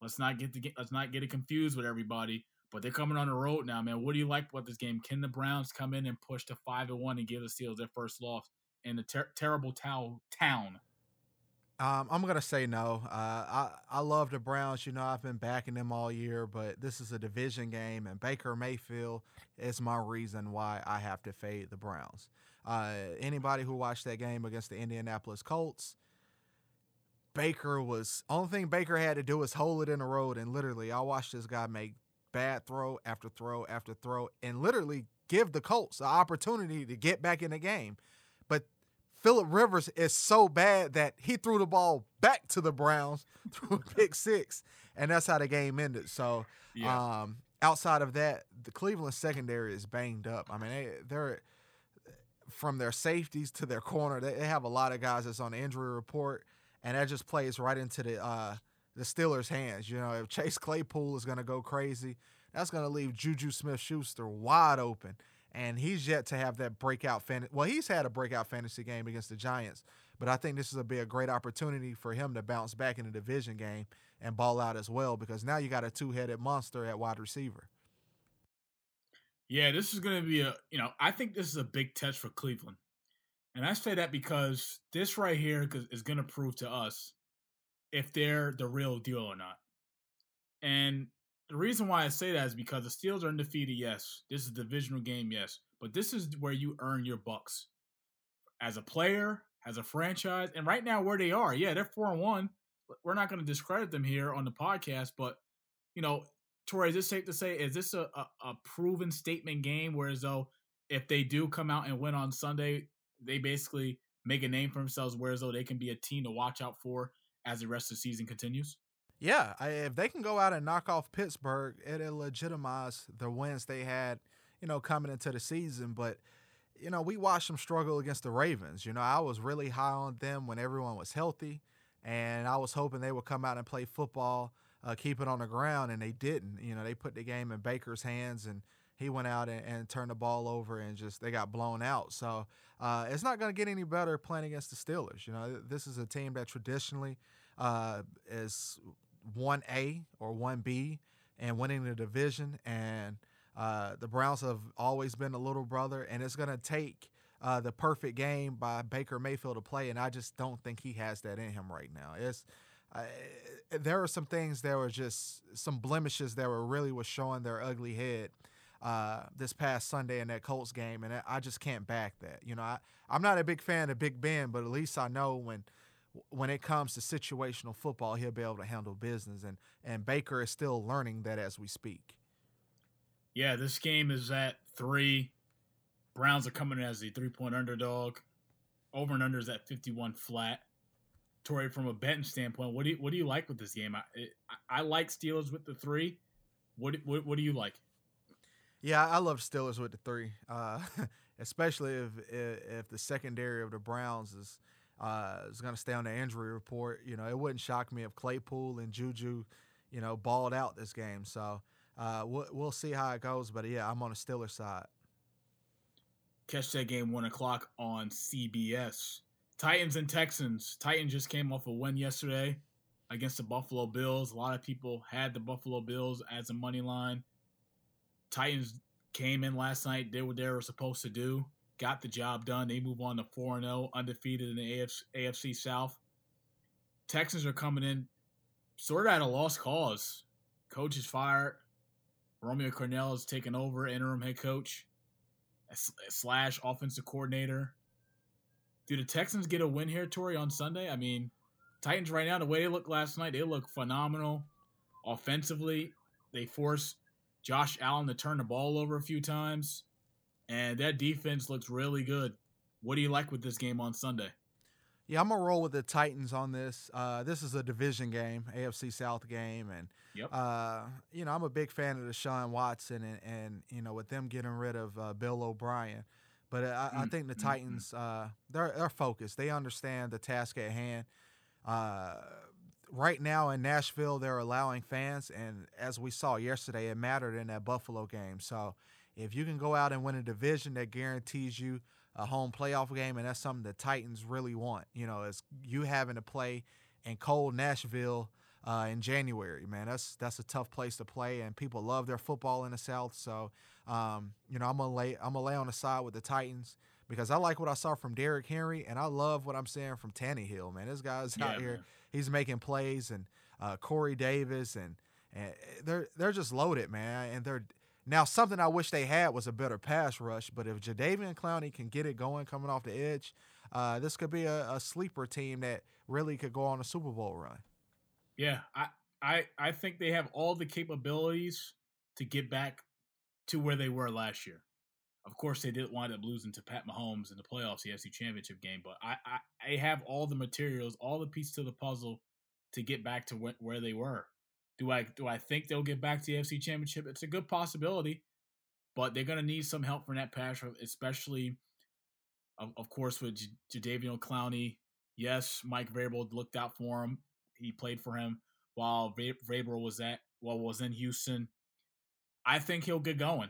Let's not get the let's not get it confused with everybody. But they're coming on the road now, man. What do you like about this game? Can the Browns come in and push to five and one and give the Steelers their first loss in the ter- terrible town? Um, I'm gonna say no. Uh, I I love the Browns. You know, I've been backing them all year, but this is a division game, and Baker Mayfield is my reason why I have to fade the Browns. Uh, anybody who watched that game against the Indianapolis Colts, Baker was only thing Baker had to do was hold it in the road, and literally, I watched this guy make bad throw after throw after throw, and literally give the Colts the opportunity to get back in the game. But Philip Rivers is so bad that he threw the ball back to the Browns <laughs> through a pick six, and that's how the game ended. So, yeah. um, outside of that, the Cleveland secondary is banged up. I mean, they, they're from their safeties to their corner. They, they have a lot of guys that's on the injury report, and that just plays right into the uh, the Steelers' hands. You know, if Chase Claypool is going to go crazy, that's going to leave Juju Smith-Schuster wide open and he's yet to have that breakout fan. Well, he's had a breakout fantasy game against the Giants, but I think this is a be a great opportunity for him to bounce back in the division game and ball out as well because now you got a two-headed monster at wide receiver. Yeah, this is going to be a you know I think this is a big test for Cleveland, and I say that because this right here is going to prove to us if they're the real deal or not. And the reason why I say that is because the Steelers are undefeated. Yes, this is a divisional game. Yes, but this is where you earn your bucks as a player, as a franchise, and right now where they are. Yeah, they're four and one. We're not going to discredit them here on the podcast, but you know, Tori, is it safe to say is this a, a, a proven statement game? Whereas though, if they do come out and win on Sunday, they basically make a name for themselves, whereas though they can be a team to watch out for as the rest of the season continues? Yeah, I, if they can go out and knock off Pittsburgh, it'll legitimize the wins they had, you know, coming into the season. But you know, we watched them struggle against the Ravens. You know, I was really high on them when everyone was healthy, and I was hoping they would come out and play football, uh, keep it on the ground, and they didn't. You know, they put the game in Baker's hands, and he went out and, and turned the ball over, and just they got blown out. So uh, it's not going to get any better playing against the Steelers. You know, this is a team that traditionally uh, is one A or one B and winning the division and uh, the Browns have always been a little brother, and it's going to take uh, the perfect game by Baker Mayfield to play, and I just don't think he has that in him right now. It's uh, there are some things that were just some blemishes that were really was showing their ugly head uh, this past Sunday in that Colts game, and I just can't back that. You know, I, I'm not a big fan of Big Ben, but at least I know when when it comes to situational football, he'll be able to handle business, and and Baker is still learning that as we speak. Yeah, this game is at three. Browns are coming in as the three point underdog. Over and under is at 51 flat. Tori, from a betting standpoint, what do you, what do you like with this game? I, I, I like Steelers with the three. What, what what do you like? Yeah, I love Steelers with the three, uh, <laughs> especially if, if, if the secondary of the Browns is uh, is going to stay on the injury report. You know, it wouldn't shock me if Claypool and Juju, you know, balled out this game. So uh, we'll, we'll see how it goes. But yeah, I'm on the Steelers side. Catch that game one o'clock on CBS. Titans and Texans. Titans just came off a win yesterday against the Buffalo Bills. A lot of people had the Buffalo Bills as a money line. Titans came in last night, did what they were supposed to do, got the job done. They move on to 4 0, undefeated in the AFC, AFC South. Texans are coming in sort of at a lost cause. Coach is fired. Romeo Crennel is taking over interim head coach slash offensive coordinator. Do the Texans get a win here, Tori, on Sunday? I mean, Titans right now, the way they look last night, they look phenomenal offensively. They force Josh Allen to turn the ball over a few times, and that defense looks really good. What do you like with this game on Sunday? Yeah, I'm gonna roll with the Titans on this. Uh, this is a division game, AFC South game, and yep. uh, you know I'm a big fan of Deshaun Watson, and, and you know with them getting rid of uh, Bill O'Brien, but I, I, mm, think the mm, mm. Titans uh, they're they're focused. They understand the task at hand. Uh, right now in Nashville, they're allowing fans, and as we saw yesterday, it mattered in that Buffalo game. So if you can go out and win a division that guarantees you a home playoff game, and that's something the Titans really want. You know, is you having to play in cold Nashville uh, in January, man. That's that's a tough place to play, and people love their football in the South. So, um, you know, I'm gonna lay I'm gonna lay on the side with the Titans because I like what I saw from Derrick Henry, and I love what I'm seeing from Tannehill. Man, this guy's yeah, out here. He's making plays, and uh, Corey Davis, and and they're they're just loaded, man, and they're now, something I wish they had was a better pass rush, but if Jadeveon Clowney can get it going coming off the edge, uh, this could be a, a, sleeper team that really could go on a Super Bowl run. Yeah, I, I I think they have all the capabilities to get back to where they were last year. Of course, they did wind up losing to Pat Mahomes in the playoffs, the AFC Championship game, but I, I, I have all the materials, all the pieces to the puzzle to get back to wh- where they were. Do I do I think they'll get back to the AFC Championship? It's a good possibility, but they're going to need some help from that pass especially, of, of course, with J- Jadeveon Clowney. Yes, Mike Vrabel looked out for him. He played for him while Vrabel was at well was in Houston. I think he'll get going.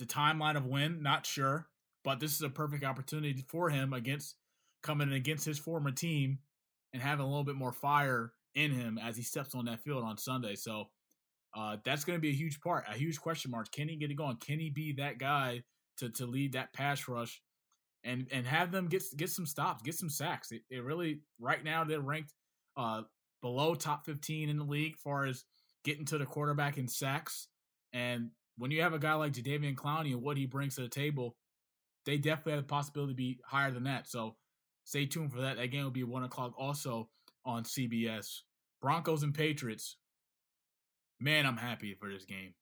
A timeline of when, not sure, but this is a perfect opportunity for him against coming against his former team and having a little bit more fire in him as he steps on that field on Sunday. So uh, that's going to be a huge part, a huge question mark. Can he get it going? Can he be that guy to to lead that pass rush and and have them get get some stops, get some sacks? It, it really right now they're ranked uh, below top 15 in the league far as getting to the quarterback in sacks. And when you have a guy like Jadeveon Clowney and what he brings to the table, they definitely have the possibility to be higher than that. So stay tuned for that. That game will be one o'clock also on CBS. Broncos and Patriots. Man, I'm happy for this game.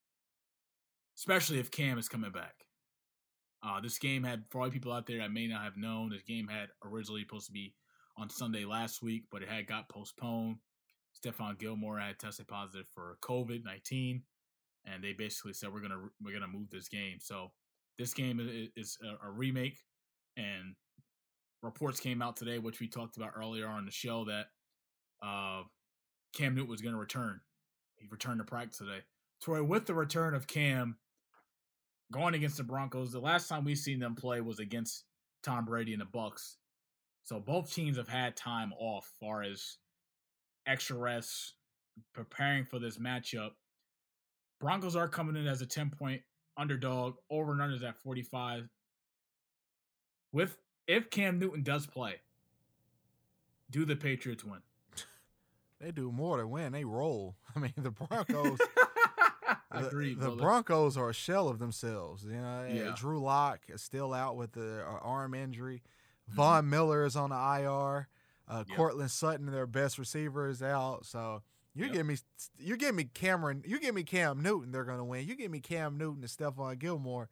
Especially if Cam is coming back. Uh, this game had, for all people out there that may not have known, this game had originally supposed to be on Sunday last week, but it had got postponed. Stephon Gilmore had tested positive for COVID nineteen, and they basically said we're gonna we're gonna move this game. So this game is, is a, a remake, and reports came out today, which we talked about earlier on the show, that uh, Cam Newton was going to return. He returned to practice today. Troy, with the return of Cam going against the Broncos, the last time we've seen them play was against Tom Brady and the Bucs. So both teams have had time off, far as extra rest, preparing for this matchup. Broncos are coming in as a ten point underdog. Over and under is at forty five. With if Cam Newton does play, do the Patriots win? They do more than win. They roll. <laughs> I mean, the Broncos. <laughs> the, Agreed, the. Broncos are a shell of themselves. You know, eh, Yeah. Drew Lock is still out with the uh, arm injury. Mhm. Von Miller is on the IR. Uh, Yep. Courtland Sutton, their best receiver, is out. So you Yep. give me, you give me Cameron, you give me Cam Newton, they're gonna win. You give me Cam Newton and Stephon Gilmore.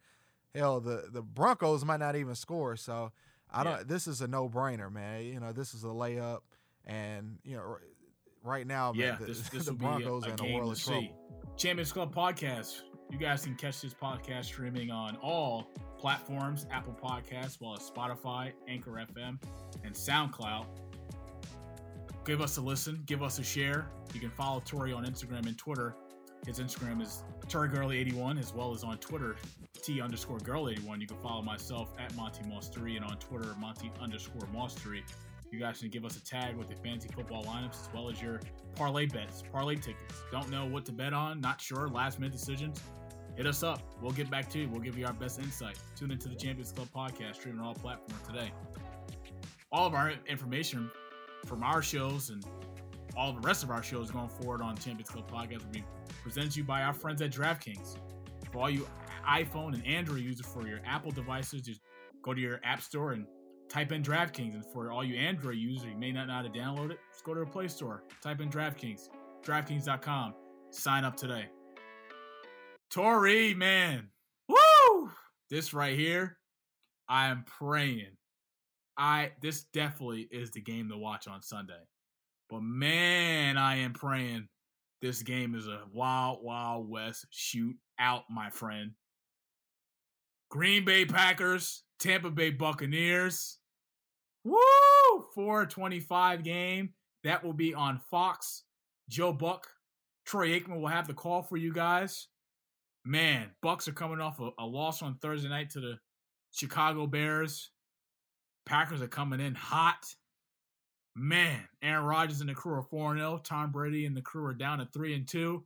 Hell, the the Broncos might not even score. So I don't. Yeah. This is a no brainer, man. You know, this is a layup, and you know, right now, man, Yeah, the, this, <laughs> this the will be a, a are in a game world of see. trouble. Champions Club podcast. You guys can catch this podcast streaming on all platforms: Apple Podcasts, as well as Spotify, Anchor FM, and SoundCloud. Give us a listen. Give us a share. You can follow Tori on Instagram and Twitter. His Instagram is ToriGirly81, as well as on Twitter, T underscore girl81. You can follow myself at Monty Mostery and on Twitter, Monty underscore Mostery. You guys can give us a tag with the fantasy football lineups as well as your parlay bets, parlay tickets. Don't know what to bet on, not sure, last minute decisions. Hit us up. We'll get back to you. We'll give you our best insight. Tune into the Champions Club podcast, streaming on all platforms today. All of our information from our shows and all the rest of our shows going forward on Champions Club podcast will be presented to you by our friends at DraftKings. For all you iPhone and Android users for your Apple devices, just go to your App Store and type in DraftKings. And for all you Android users, you may not know how to download it, just go to the Play Store, type in DraftKings, DraftKings.com, sign up today. Tori, man, woo! This right here, I am praying. I this definitely is the game to watch on Sunday. But man, I am praying this game is a wild, wild west shoot out, my friend. Green Bay Packers, Tampa Bay Buccaneers. Woo! 425 game. That will be on Fox. Joe Buck, Troy Aikman will have the call for you guys. Man, Bucs are coming off a, a loss on Thursday night to the Chicago Bears. Packers are coming in hot. Man, Aaron Rodgers and the crew are 4 0. Tom Brady and the crew are down to 3 and 2.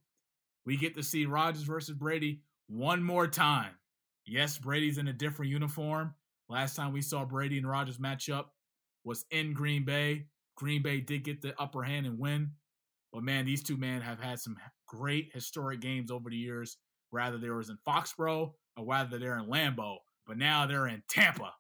We get to see Rodgers versus Brady one more time. Yes, Brady's in a different uniform. Last time we saw Brady and Rodgers match up was in Green Bay. Green Bay did get the upper hand and win. But man, these two men have had some great historic games over the years. Rather they was in Foxborough or whether they're in Lambeau. But now they're in Tampa.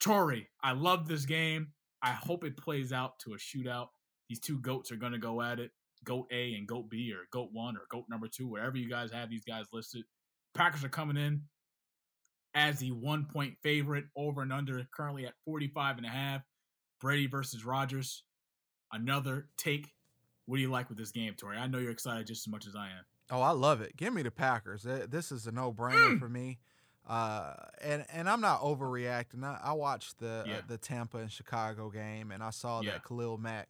Tori, I love this game. I hope it plays out to a shootout. These two goats are going to go at it. Goat A and Goat B, or Goat One, or Goat Number Two, wherever you guys have these guys listed. Packers are coming in as the one point favorite over and under, currently at 45 and a half. Brady versus Rodgers, Another take. What do you like with this game, Tori? I know you're excited just as much as I am. Oh, I love it. Give me the Packers. This is a no-brainer Mm. for me. Uh, and and I'm not overreacting. I, I watched the Yeah. uh, the Tampa and Chicago game, and I saw Yeah. that Khalil Mack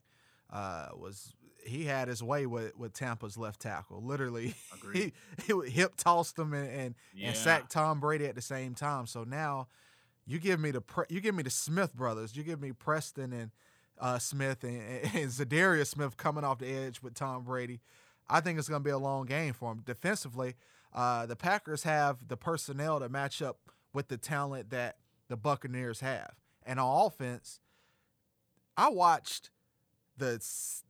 uh, was he had his way with, with Tampa's left tackle. Literally, <laughs> he, he hip tossed him and and, Yeah. and sacked Tom Brady at the same time. So now you give me the you give me the Smith brothers. You give me Preston and uh, Smith and, and Za'Darius Smith coming off the edge with Tom Brady. I think it's going to be a long game for him. Defensively, uh, the Packers have the personnel to match up with the talent that the Buccaneers have. And on offense, I watched the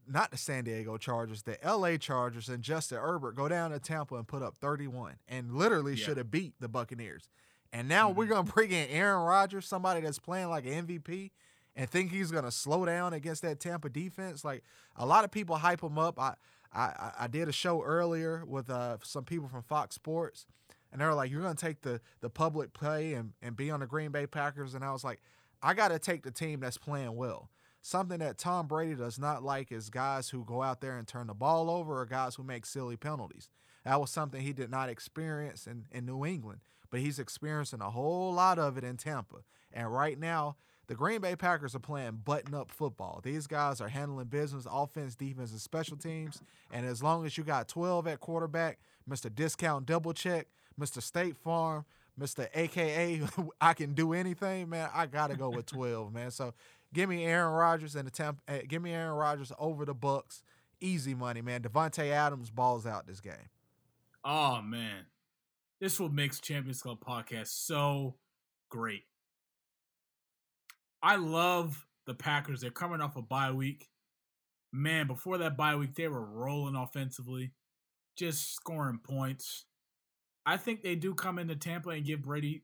not the San Diego Chargers, the LA Chargers and Justin Herbert go down to Tampa and put up 31 and literally Yeah. should have beat the Buccaneers. And now we're Mhm. going to bring in Aaron Rodgers, somebody that's playing like an MVP and think he's going to slow down against that Tampa defense. Like a lot of people hype him up. I I, I- did a show earlier with uh, some people from Fox Sports, and they were like, "You're going to take the the public play and and be on the Green Bay Packers," and I was like, "I got to take the team that's playing well." Something that Tom Brady does not like is guys who go out there and turn the ball over or guys who make silly penalties. That was something he did not experience in, in New England, but he's experiencing a whole lot of it in Tampa. And right now, the Green Bay Packers are playing button up football. These guys are handling business, offense, defense, and special teams. And as long as you got 12 at quarterback, Mr. Discount Double Check, Mr. State Farm, Mr. AKA, <laughs> I can do anything, man. I gotta go with 12, man. So give me Aaron Rodgers and the temp. Uh, give me Aaron Rodgers over the Bucs. Easy money, man. Davante Adams balls out this game. Oh man, this will makes Champions Club podcast so great. I love the Packers. They're coming off a bye week. Man, before that bye week, they were rolling offensively, just scoring points. I think they do come into Tampa and give Brady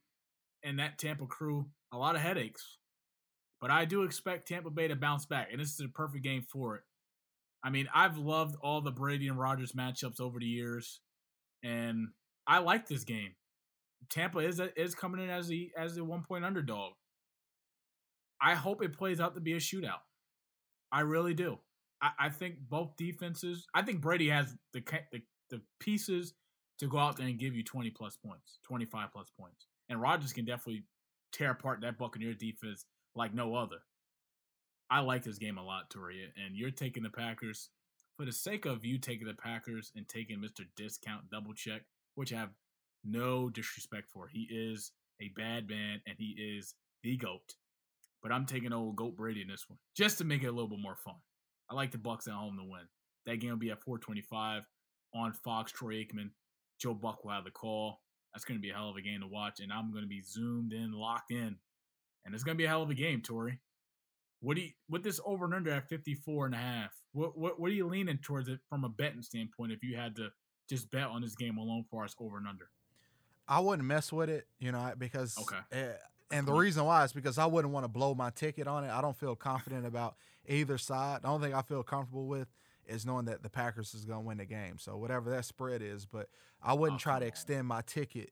and that Tampa crew a lot of headaches. But I do expect Tampa Bay to bounce back, and this is a perfect game for it. I mean, I've loved all the Brady and Rodgers matchups over the years, and I like this game. Tampa is a, is coming in as the as the one point underdog. I hope it plays out to be a shootout. I really do. I, I think both defenses. I think Brady has the, the the pieces to go out there and give you 20 plus points, 25 plus points. And Rodgers can definitely tear apart that Buccaneer defense like no other. I like this game a lot, Toria, and you're taking the Packers for the sake of you taking the Packers and taking Mr. Discount Double Check, which I have no disrespect for. He is a bad man and he is the GOAT. But I'm taking old GOAT Brady in this one just to make it a little bit more fun. I like the Bucs at home to win. That game will be at 425 on Fox. Troy Aikman, Joe Buck will have the call. That's going to be a hell of a game to watch, and I'm going to be zoomed in, locked in, and it's going to be a hell of a game, Tori. What do you with this over and under at 54 and a half? What what what are you leaning towards it from a betting standpoint if you had to just bet on this game alone for us over and under? I wouldn't mess with it, you know, because okay. Uh, and the reason why is because I wouldn't want to blow my ticket on it. I don't feel confident about either side. The only thing I feel comfortable with is knowing that the Packers is going to win the game. So whatever that spread is, but I wouldn't oh, try to extend my ticket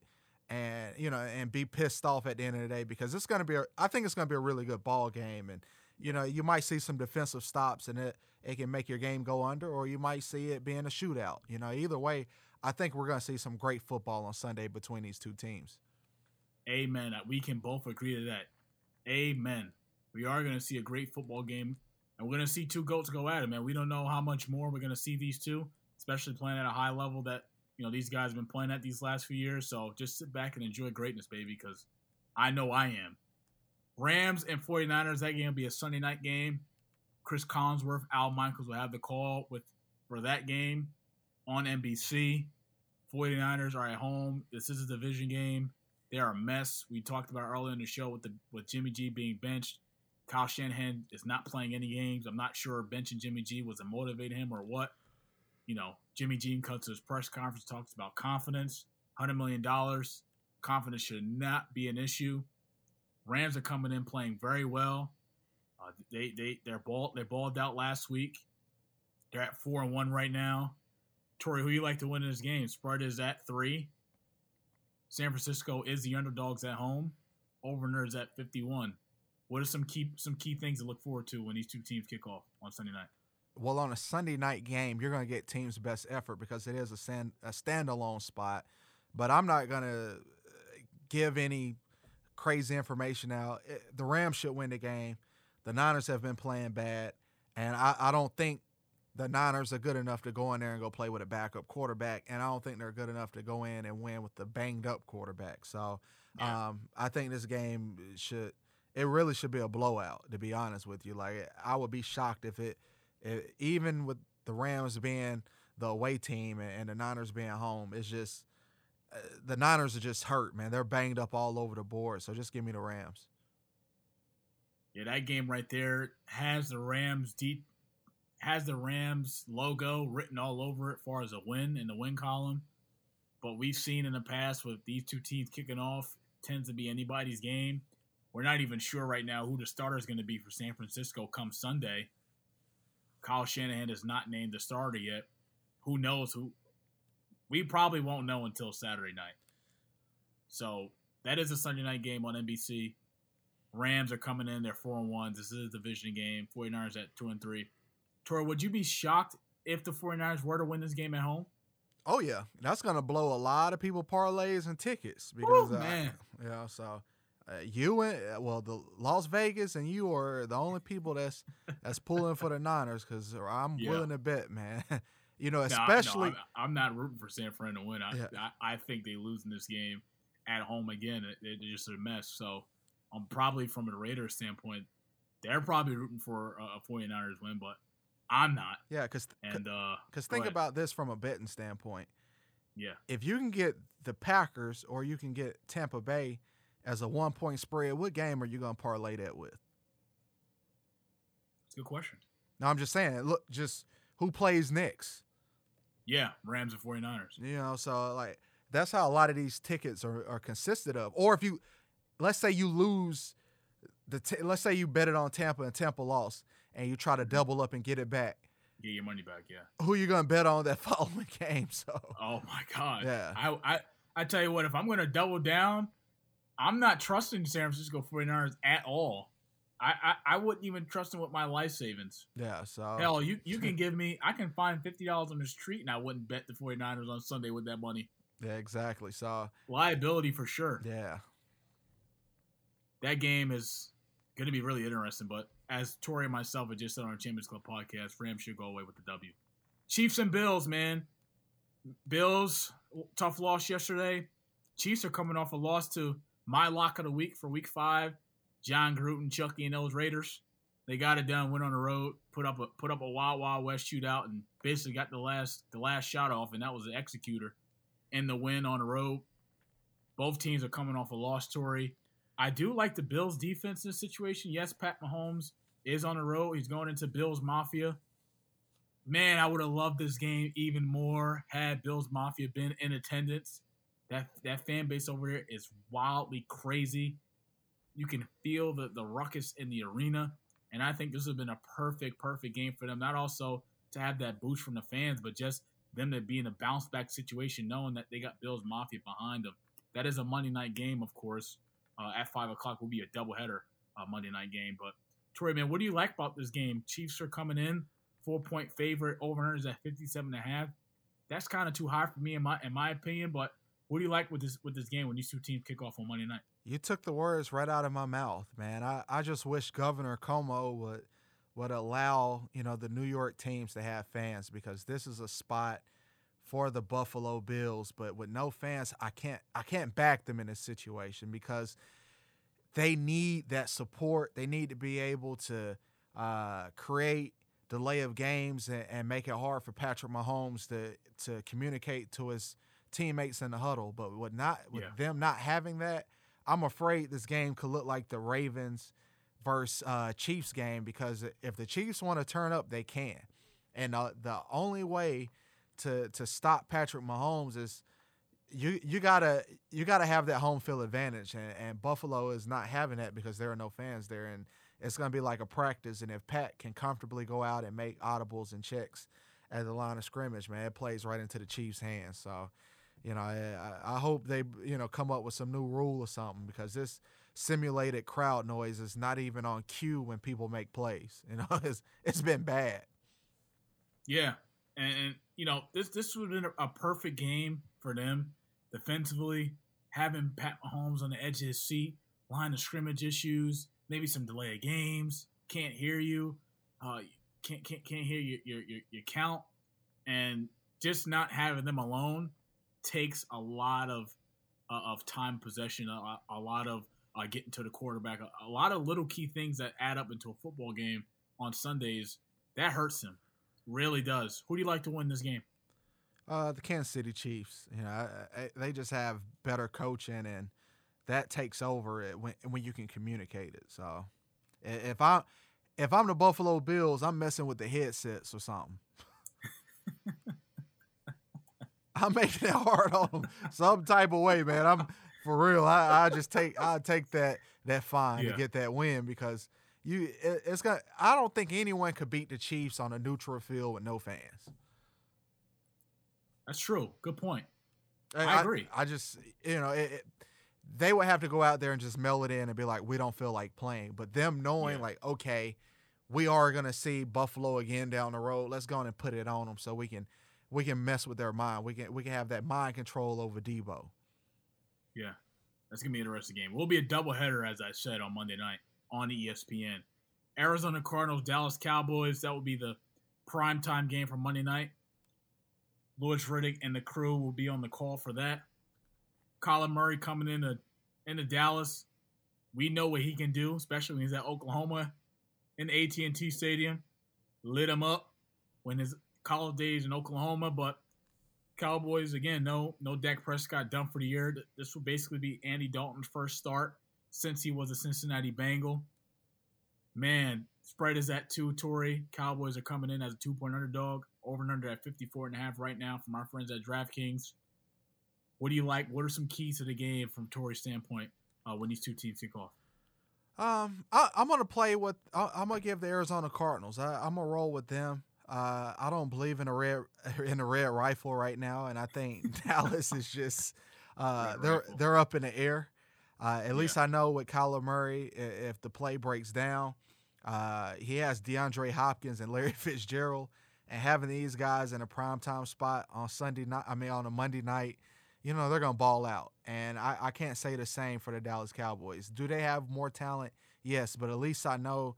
and you know and be pissed off at the end of the day because it's going to be a, I think it's going to be a really good ball game and you know you might see some defensive stops and it it can make your game go under or you might see it being a shootout. You know, either way, I think we're going to see some great football on Sunday between these two teams. Amen. Uh, we can both agree to that. Amen. We are going to see a great football game and we're gonna see two goats go at it, man. We don't know how much more we're gonna see these two, especially playing at a high level that you know these guys have been playing at these last few years. So just sit back and enjoy greatness, baby, because I know I am. Rams and 49ers, that game will be a Sunday night game. Cris Collinsworth, Al Michaels will have the call with for that game on NBC. 49ers are at home. This is a division game. They are a mess. We talked about earlier in the show with the with Jimmy G being benched. Kyle Shanahan is not playing any games. I'm not sure benching Jimmy G was to motivate him or what. You know, Jimmy G cuts his press conference, talks about confidence, $100 million. Confidence should not be an issue. Rams are coming in playing very well. Uh, they they they're ball they balled out last week. They're at four and one right now. Tori, who you like to win in this game? Spread is at three. San Francisco is the underdogs at home. Over nerds at fifty one. What are some key some key things to look forward to when these two teams kick off on Sunday night? Well, on a Sunday night game, you're going to get team's best effort because it is a, stand, a standalone spot. But I'm not going to give any crazy information out. The Rams should win the game. The Niners have been playing bad, and I, I don't think the Niners are good enough to go in there and go play with a backup quarterback, and I don't think they're good enough to go in and win with the banged up quarterback. So yeah. um, I think this game should – it really should be a blowout. To be honest with you, like I would be shocked if it, it even with the Rams being the away team and, and the Niners being home, it's just the Niners are just hurt, man. They're banged up all over the board. So just give me the Rams. Yeah, that game right there has the Rams deep has the Rams logo written all over it, far as a win in the win column. But we've seen in the past with these two teams kicking off, tends to be anybody's game. We're not even sure right now who the starter is going to be for San Francisco come Sunday. Kyle Shanahan is not named the starter yet. Who knows who? We probably won't know until Saturday night. So that is a Sunday night game on NBC. Rams are coming in. They're four and one. This is a division game. 49ers at two and three. Tor, would you be shocked if the 49ers were to win this game at home? Oh yeah, that's gonna blow a lot of people parlays and tickets because Ooh, uh, man. <laughs> you know. So uh, you and uh, well, the Las Vegas and you are the only people that's that's pulling for the Niners because I'm <laughs> Yeah. willing to bet, man. <laughs> you know, No, no, especially I'm, I'm not rooting for San Fran to win. I, Yeah. I, I think they lose in this game at home again. It, it's just a mess. So I'm probably from a Raiders standpoint, they're probably rooting for a, a 49ers win, but I'm not. yeah, because And uh, because go think ahead. about this from a betting standpoint. yeah, If you can get the Packers or you can get Tampa Bay as a one point spread, what game are you gonna parlay that with? it's a good question. No, I'm just saying. Look, just who plays next? Yeah, Rams and 49ers. You know, so like that's how a lot of these tickets are, are consisted of. Or if you, let's say you lose the, t- let's say you bet it on Tampa and Tampa lost, and you try to mm-hmm. double up and get it back. Get your money back. Yeah. Who you gonna bet on that <laughs> following game? So Oh my God. Yeah. I, I, I tell you what, if I'm going to double down, I'm not trusting San Francisco 49ers at all. I, I, I wouldn't even trust him with my life savings. yeah, so Hell, you, <laughs> you can give me, I can find $50 on the street and I wouldn't bet the 49ers on Sunday with that money. yeah, exactly. So Liability for sure. yeah, That game is going to be really interesting, but as Tori and myself had just said on our Champions Club podcast, Rams should go away with the W. Chiefs and Bills, man. Bills, tough loss yesterday. Chiefs are coming off a loss to my lock of the week for week five. Jon Gruden, Chucky, and those Raiders. They got it done, went on the road, put up a put up a Wild Wild West shootout, and basically got the last the last shot off, and that was the executor. And the win on the road. Both teams are coming off a loss, Tori. I do like the Bills defense in this situation. Yes, Pat Mahomes is on the road. He's going into Bills Mafia. Man, I would have loved this game even more had Bills Mafia been in attendance. That that fan base over there is wildly crazy. You can feel the, the ruckus in the arena. And I think this has been a perfect, perfect game for them. Not also to have that boost from the fans, but just them to be in a bounce back situation, knowing that they got Bills Mafia behind them. That is a Monday night game, of course. Uh, at five o'clock will be a doubleheader uh, Monday night game. But Tori, man, what do you like about this game? Chiefs are coming in four point favorite. Over is at fifty seven and a half. That's kind of too high for me in my in my opinion. But what do you like with this with this game when these two teams kick off on Monday night? You took the words right out of my mouth, man. I, I just wish Governor Cuomo would would allow you know the New York teams to have fans because this is a spot for the Buffalo Bills, but with no fans, I can't I can't back them in this situation because they need that support. They need to be able to uh, create delay of games and, and make it hard for Patrick Mahomes to to communicate to his teammates in the huddle. But with not with Yeah. them not having that, I'm afraid this game could look like the Ravens versus uh, Chiefs game because if the Chiefs want to turn up, they can. And uh, the only way to to stop Patrick Mahomes is you you gotta you gotta have that home field advantage, and, and Buffalo is not having that because there are no fans there, and it's gonna be like a practice. And if Pat can comfortably go out and make audibles and checks at the line of scrimmage, man, it plays right into the Chiefs' hands. So, you know, I, I hope they you know come up with some new rule or something because this simulated crowd noise is not even on cue when people make plays. <laughs> You know, it's it's been bad. Yeah, and, and you know this this would have been a, a perfect game for them defensively. Having Pat Mahomes on the edge of his seat, line of scrimmage issues, maybe some delay of games. Can't hear you. Uh, can't can't can't hear your your your, your count, and just not having them alone takes a lot of uh, of time possession, a, a lot of uh, getting to the quarterback, a, a lot of little key things that add up into a football game on Sundays. That hurts him, really does. Who do you like to win this game? Uh, the Kansas City Chiefs. You know, I, I, they just have better coaching, and that takes over when when you can communicate it. So, if I if I'm the Buffalo Bills, I'm messing with the headsets or something. <laughs> I'm making it hard on them some type of way, man. I'm for real. I, I just take I take that that fine Yeah. to get that win because you it, it's got. I don't think anyone could beat the Chiefs on a neutral field with no fans. That's true. Good point. I agree. I, just, you know, it, it, they would have to go out there and just mail it in and be like, we don't feel like playing. But them knowing Yeah. like, okay, we are gonna see Buffalo again down the road. Let's go on and put it on them so we can we can mess with their mind. We can we can have that mind control over Debo. Yeah, that's gonna be an interesting game. We'll be a doubleheader, as I said on Monday night on ESPN. Arizona Cardinals, Dallas Cowboys. That will be the primetime game for Monday night. Louis Riddick and the crew will be on the call for that. Kyler Murray coming in into into Dallas. We know what he can do, especially when he's at Oklahoma in AT&T Stadium. Lit him up when his college days in Oklahoma, but Cowboys again, no no Dak Prescott done for the year. This will basically be Andy Dalton's first start since he was a Cincinnati Bengal. Man, spread is at two, Tori. Cowboys are coming in as a two point underdog. Over and under at 54 and a half right now from our friends at DraftKings. What do you like? What are some keys to the game from Tori's standpoint uh, when these two teams kick off? Um, I, I'm gonna play with. I, I'm gonna give the Arizona Cardinals. I, I'm gonna roll with them. Uh, I don't believe in a red <laughs> in a red rifle right now, and I think <laughs> Dallas is just <laughs> uh, they're rifle. they're up in the air. Uh, at Yeah. least I know with Kyler Murray, if the play breaks down, uh, he has DeAndre Hopkins and Larry Fitzgerald, and having these guys in a primetime spot on Sunday night. I mean, on a Monday night, you know they're gonna ball out. And I, I can't say the same for the Dallas Cowboys. Do they have more talent? Yes, but at least I know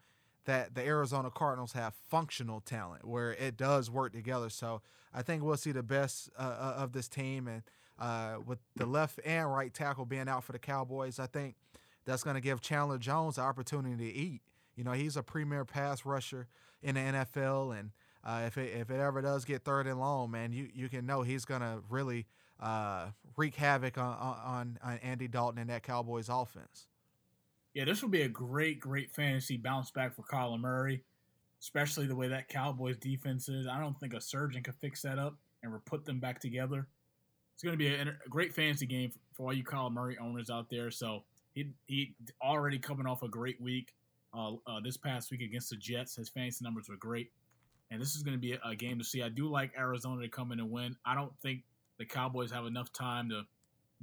that the Arizona Cardinals have functional talent where it does work together. So I think we'll see the best uh, uh, of this team, and uh, with the left and right tackle being out for the Cowboys, I think that's going to give Chandler Jones the opportunity to eat. You know, he's a premier pass rusher in the NFL, and uh, if it if it ever does get third and long, man, you you can know he's going to really uh, wreak havoc on, on on Andy Dalton and that Cowboys offense. Yeah, this will be a great, great fantasy bounce back for Kyler Murray, especially the way that Cowboys defense is. I don't think a surgeon could fix that up and put them back together. It's going to be a, a great fantasy game for, all you Kyler Murray owners out there. So he he already coming off a great week. Uh, uh, this past week against the Jets, his fantasy numbers were great, and this is going to be a game to see. I do like Arizona to come in and win. I don't think the Cowboys have enough time to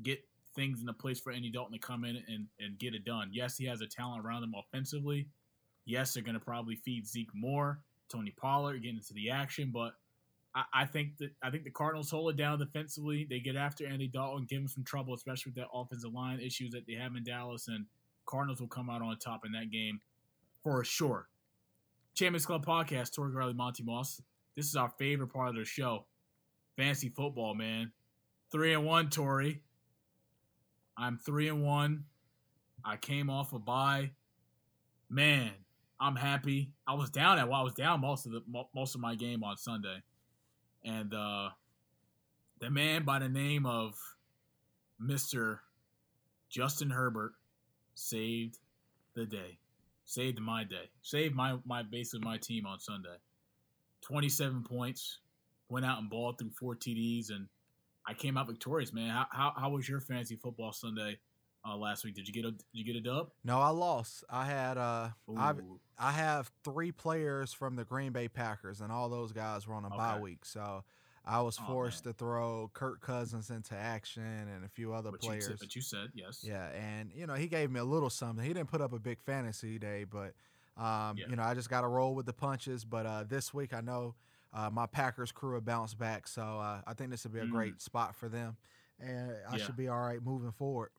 get things in the place for Andy Dalton to come in and, and get it done. Yes, he has a talent around him offensively. Yes, they're going to probably feed Zeke more, Tony Pollard getting into the action, but I, I think that I think the Cardinals hold it down defensively. They get after Andy Dalton, give him some trouble, especially with that offensive line issues that they have in Dallas, and Cardinals will come out on top in that game for sure. Champions Club Podcast, Tori Garley, Monty Moss. This is our favorite part of the show. Fantasy football, man. Three and one, Tori. I'm three and one. I came off a bye. Man, I'm happy. I was down at well, I was down most of the most of my game on Sunday, and uh, the man by the name of Mister Justin Herbert saved the day, saved my day, saved my my basically my team on Sunday. Twenty seven points, went out and balled through four TDs, and I came out victorious. Man, how how, how was your fantasy football Sunday uh, last week? Did you get a did you get a dub? No, I lost. I had uh, I. I have three players from the Green Bay Packers, and all those guys were on a bye week. So I was Oh, forced to throw Kirk Cousins into action and a few other But you, players. said, but you said yes. Yeah, and you know he gave me a little something. He didn't put up a big fantasy day, but um, Yeah. you know I just got to roll with the punches. But uh, this week I know uh, my Packers crew will bounce back, so uh, I think this will be a Mm. great spot for them, and I Yeah. should be all right moving forward.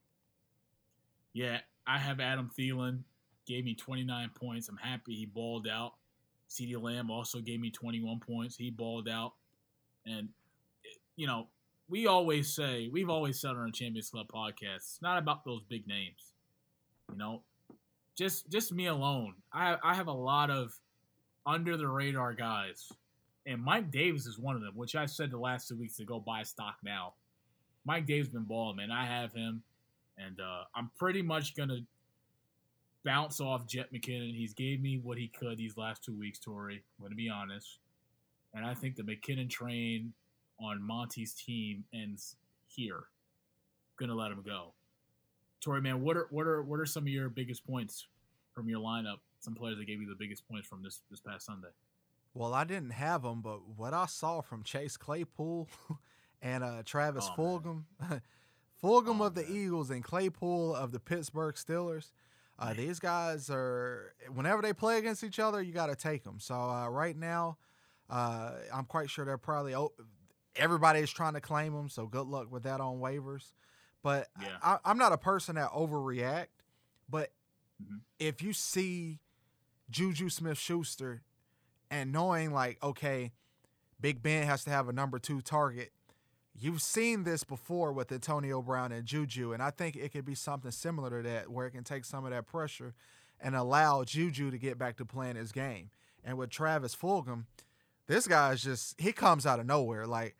Yeah, I have Adam Thielen. Gave me 29 points. I'm happy he balled out. CeeDee Lamb also gave me 21 points. He balled out. And, you know, we always say, we've always said on our Champions Club podcast, it's not about those big names. You know, just just me alone. I, I have a lot of under the radar guys. And Mike Davis is one of them, which I said the last two weeks to go buy stock now. Mike Davis been balling, man. I have him. And uh, I'm pretty much going to bounce off Jet McKinnon. He's gave me what he could these last two weeks, Tori. I'm to be honest. And I think the McKinnon train on Monty's team ends here. To let him go. Tori, man, what are what are what are some of your biggest points from your lineup? Some players that gave you the biggest points from this this past Sunday. Well, I didn't have them, but what I saw from Chase Claypool <laughs> and uh, Travis Oh, Fulgham, <laughs> Fulgham oh, of the man. Eagles and Claypool of the Pittsburgh Steelers. Uh, these guys are whenever they play against each other, you got to take them. So uh, right now, uh, I'm quite sure they're probably everybody is trying to claim them. So good luck with that on waivers. But yeah. I, am not a person that overreact. But mm-hmm. if you see Juju Smith Schuster and knowing like, okay, Big Ben has to have a number two target. You've seen this before with Antonio Brown and Juju, and I think it could be something similar to that, where it can take some of that pressure and allow Juju to get back to playing his game. And with Travis Fulgham, this guy is just he comes out of nowhere. Like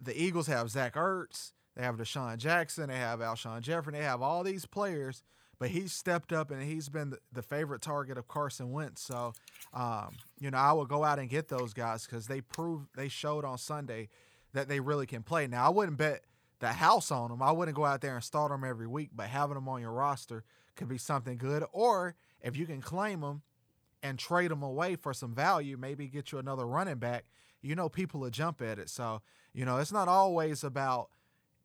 the Eagles have Zach Ertz, they have DeSean Jackson, they have Alshon Jeffery, they have all these players but he's stepped up and he's been the favorite target of Carson Wentz. So, um, you know, I would go out and get those guys because they proved they showed on Sunday that they really can play. Now, I wouldn't bet the house on them. I wouldn't go out there and start them every week, but having them on your roster could be something good. Or if you can claim them and trade them away for some value, maybe get you another running back. You know, people will jump at it. So, you know, it's not always about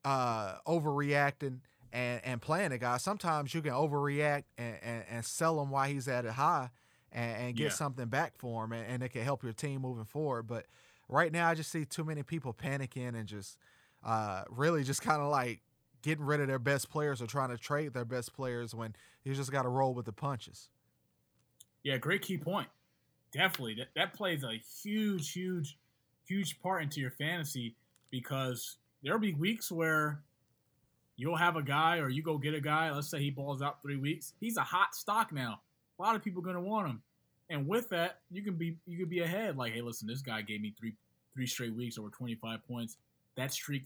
uh, overreacting and and playing a guy. Sometimes you can overreact and, and, and sell him while he's at a high and, and get yeah. something back for him, and, and, it can help your team moving forward. But right now, I just see too many people panicking and just uh, really just <laughs> kind of like getting rid of their best players or trying to trade their best players when you just got to roll with the punches. Yeah, great key point. Definitely, that that plays a huge, huge, huge part into your fantasy because there'll be weeks where you'll have a guy or you go get a guy, let's say he balls out three weeks, he's a hot stock now. A lot of people are gonna want him. And with that, you can be you can be ahead. Like, hey, listen, this guy gave me three three straight weeks over 25 points. That streak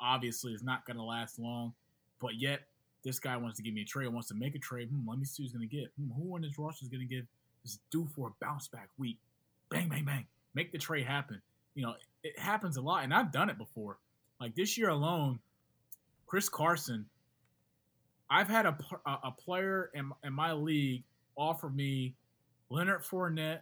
obviously is not gonna last long. But yet, this guy wants to give me a trade, wants to make a trade. Hmm, let me see who's gonna get. Hmm, who on this roster is gonna give is due for a bounce back week? Bang, bang, bang. Make the trade happen. You know, it happens a lot, and I've done it before. Like this year alone, Chris Carson, I've had a, a player in, in my league offer me Leonard Fournette,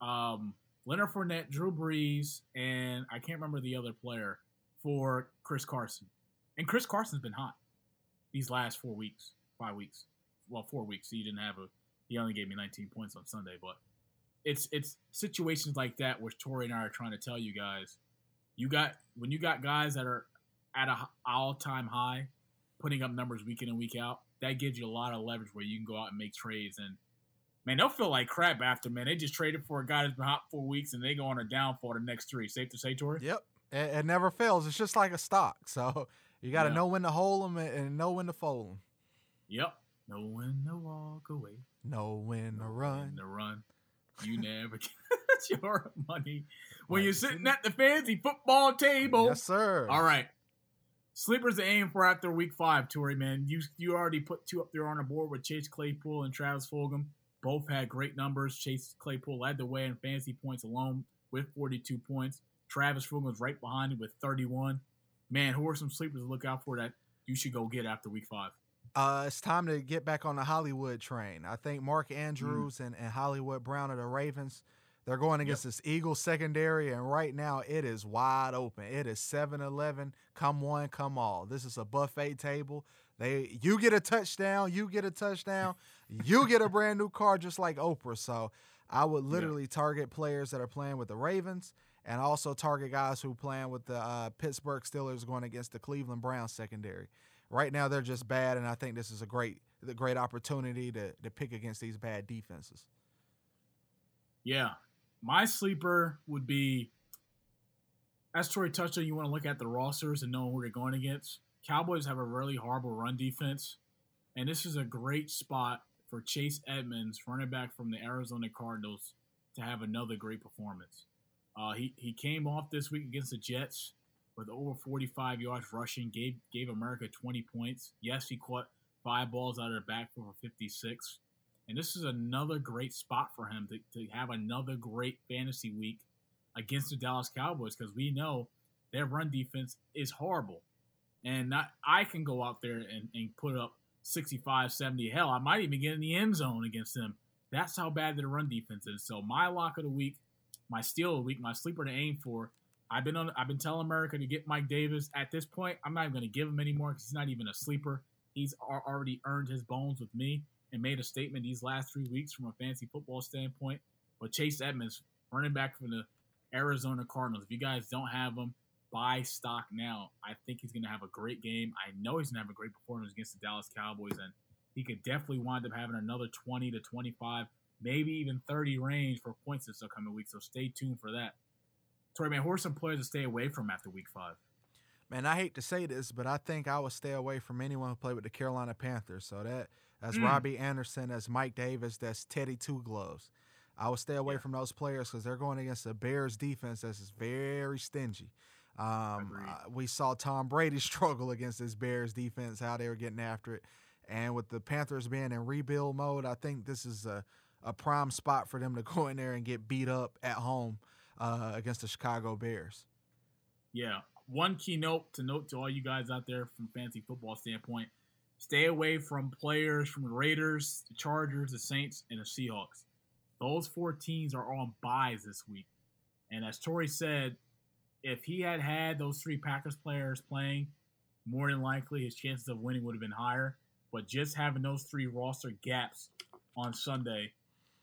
um, Leonard Fournette, Drew Brees, and I can't remember the other player for Chris Carson. And Chris Carson's been hot these last four weeks, five weeks. Well, four weeks. He didn't have a. He only gave me 19 points on Sunday, but it's it's situations like that where Tori and I are trying to tell you guys, you got when you got guys that are at a all time high, putting up numbers week in and week out, that gives you a lot of leverage where you can go out and make trades. And man, they'll feel like crap after man. They just traded for a guy that's been hot four weeks and they go on a downfall the next three. Safe to say, Tori? Yep. It, it never fails. It's just like a stock. <laughs> So you got to yeah. know when to hold them and know when to fold them. Yep. Know when to walk away. Know when to run. When to run. You never <laughs> get <laughs> your money when you're sitting at the fancy football table. Yes, sir. All right. Sleepers to aim for after week five, Tori, man. You you already put two up there on the board with Chase Claypool and Travis Fulgham. Both had great numbers. Chase Claypool led the way in fantasy points alone with 42 points. Travis Fulgham was right behind him with 31. Man, who are some sleepers to look out for that you should go get after week five? Uh, it's time to get back on the Hollywood train. I think Mark Andrews mm. and, and Hollywood Brown of the Ravens – they're going against yep. this Eagles secondary, and right now it is wide open. It is 7-Eleven. Come one, come all. This is a buffet table. They you get a touchdown, you get a touchdown, you get a brand new car just like Oprah. So I would literally target players that are playing with the Ravens and also target guys who playing with the uh, Pittsburgh Steelers going against the Cleveland Browns secondary. Right now they're just bad, and I think this is a great, a great opportunity to to pick against these bad defenses. Yeah, my sleeper would be, as Tori touched on, you want to look at the rosters and know who they're going against. Cowboys have a really horrible run defense, and this is a great spot for Chase Edmonds, running back from the Arizona Cardinals, to have another great performance. Uh, he he came off this week against the Jets with over 45 yards rushing, gave gave America 20 points. Yes, he caught five balls out of the backfield for 56. And this is another great spot for him to, to have another great fantasy week against the Dallas Cowboys because we know their run defense is horrible. And not, I can go out there and, and put up 65, 70. Hell, I might even get in the end zone against them. That's how bad their run defense is. So my lock of the week, my steal of the week, my sleeper to aim for, I've been on. I've been telling America to get Mike Davis. At this point, I'm not even going to give him anymore because he's not even a sleeper. He's already earned his bones with me and made a statement these last three weeks from a fancy football standpoint. But Chase Edmonds, running back from the Arizona Cardinals, if you guys don't have him, buy stock now. I think he's going to have a great game. I know he's going to have a great performance against the Dallas Cowboys, and he could definitely wind up having another 20 to 25, maybe even 30 range for points this upcoming week. So stay tuned for that. Tori, man, who are some players to stay away from after week five? Man, I hate to say this, but I think I would stay away from anyone who played with the Carolina Panthers. So that that's mm. Robbie Anderson, that's Mike Davis, that's Teddy Two Gloves. I would stay away yeah. from those players because they're going against the Bears defense that's very stingy. Um, uh, we saw Tom Brady <laughs> struggle against this Bears defense, how they were getting after it. And with the Panthers being in rebuild mode, I think this is a, a prime spot for them to <laughs> go in there and get beat up at home uh, against the Chicago Bears. Yeah. One key note to note to all you guys out there from fantasy football standpoint stay away from players from the Raiders, the Chargers, the Saints, and the Seahawks. Those four teams are on byes this week. And as Tori said, if he had had those three Packers players playing, more than likely his chances of winning would have been higher. But just having those three roster gaps on Sunday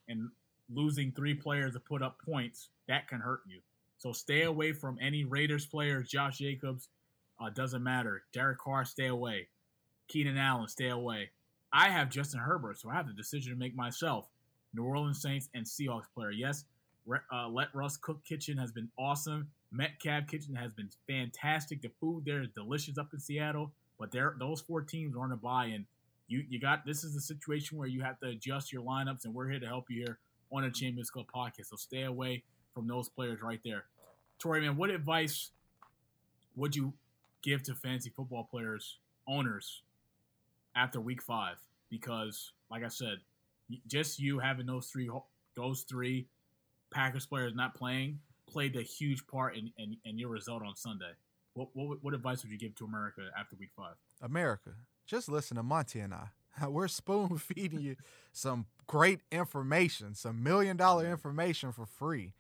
and losing three players to put up points, that can hurt you. So stay away from any Raiders players. Josh Jacobs, uh, doesn't matter. Derek Carr, stay away. Keenan Allen, stay away. I have Justin Herbert, so I have the decision to make myself. New Orleans Saints and Seahawks player. Yes, uh, let Russ cook kitchen has been awesome. Metcalf kitchen has been fantastic. The food there is delicious up in Seattle, but there those four teams are on a bye, and you you got this is a situation where you have to adjust your lineups, and we're here to help you here on the Champions Club podcast. So stay away from those players right there. Tori, man, what advice would you give to fantasy football players, owners, after Week Five? Because, like I said, just you having those three those three Packers players not playing played a huge part in, in, in your result on Sunday. What, what, what advice would you give to America after Week Five? America, just listen to Monty and I. <laughs> We're spoon feeding you some great information, some million dollar information for free.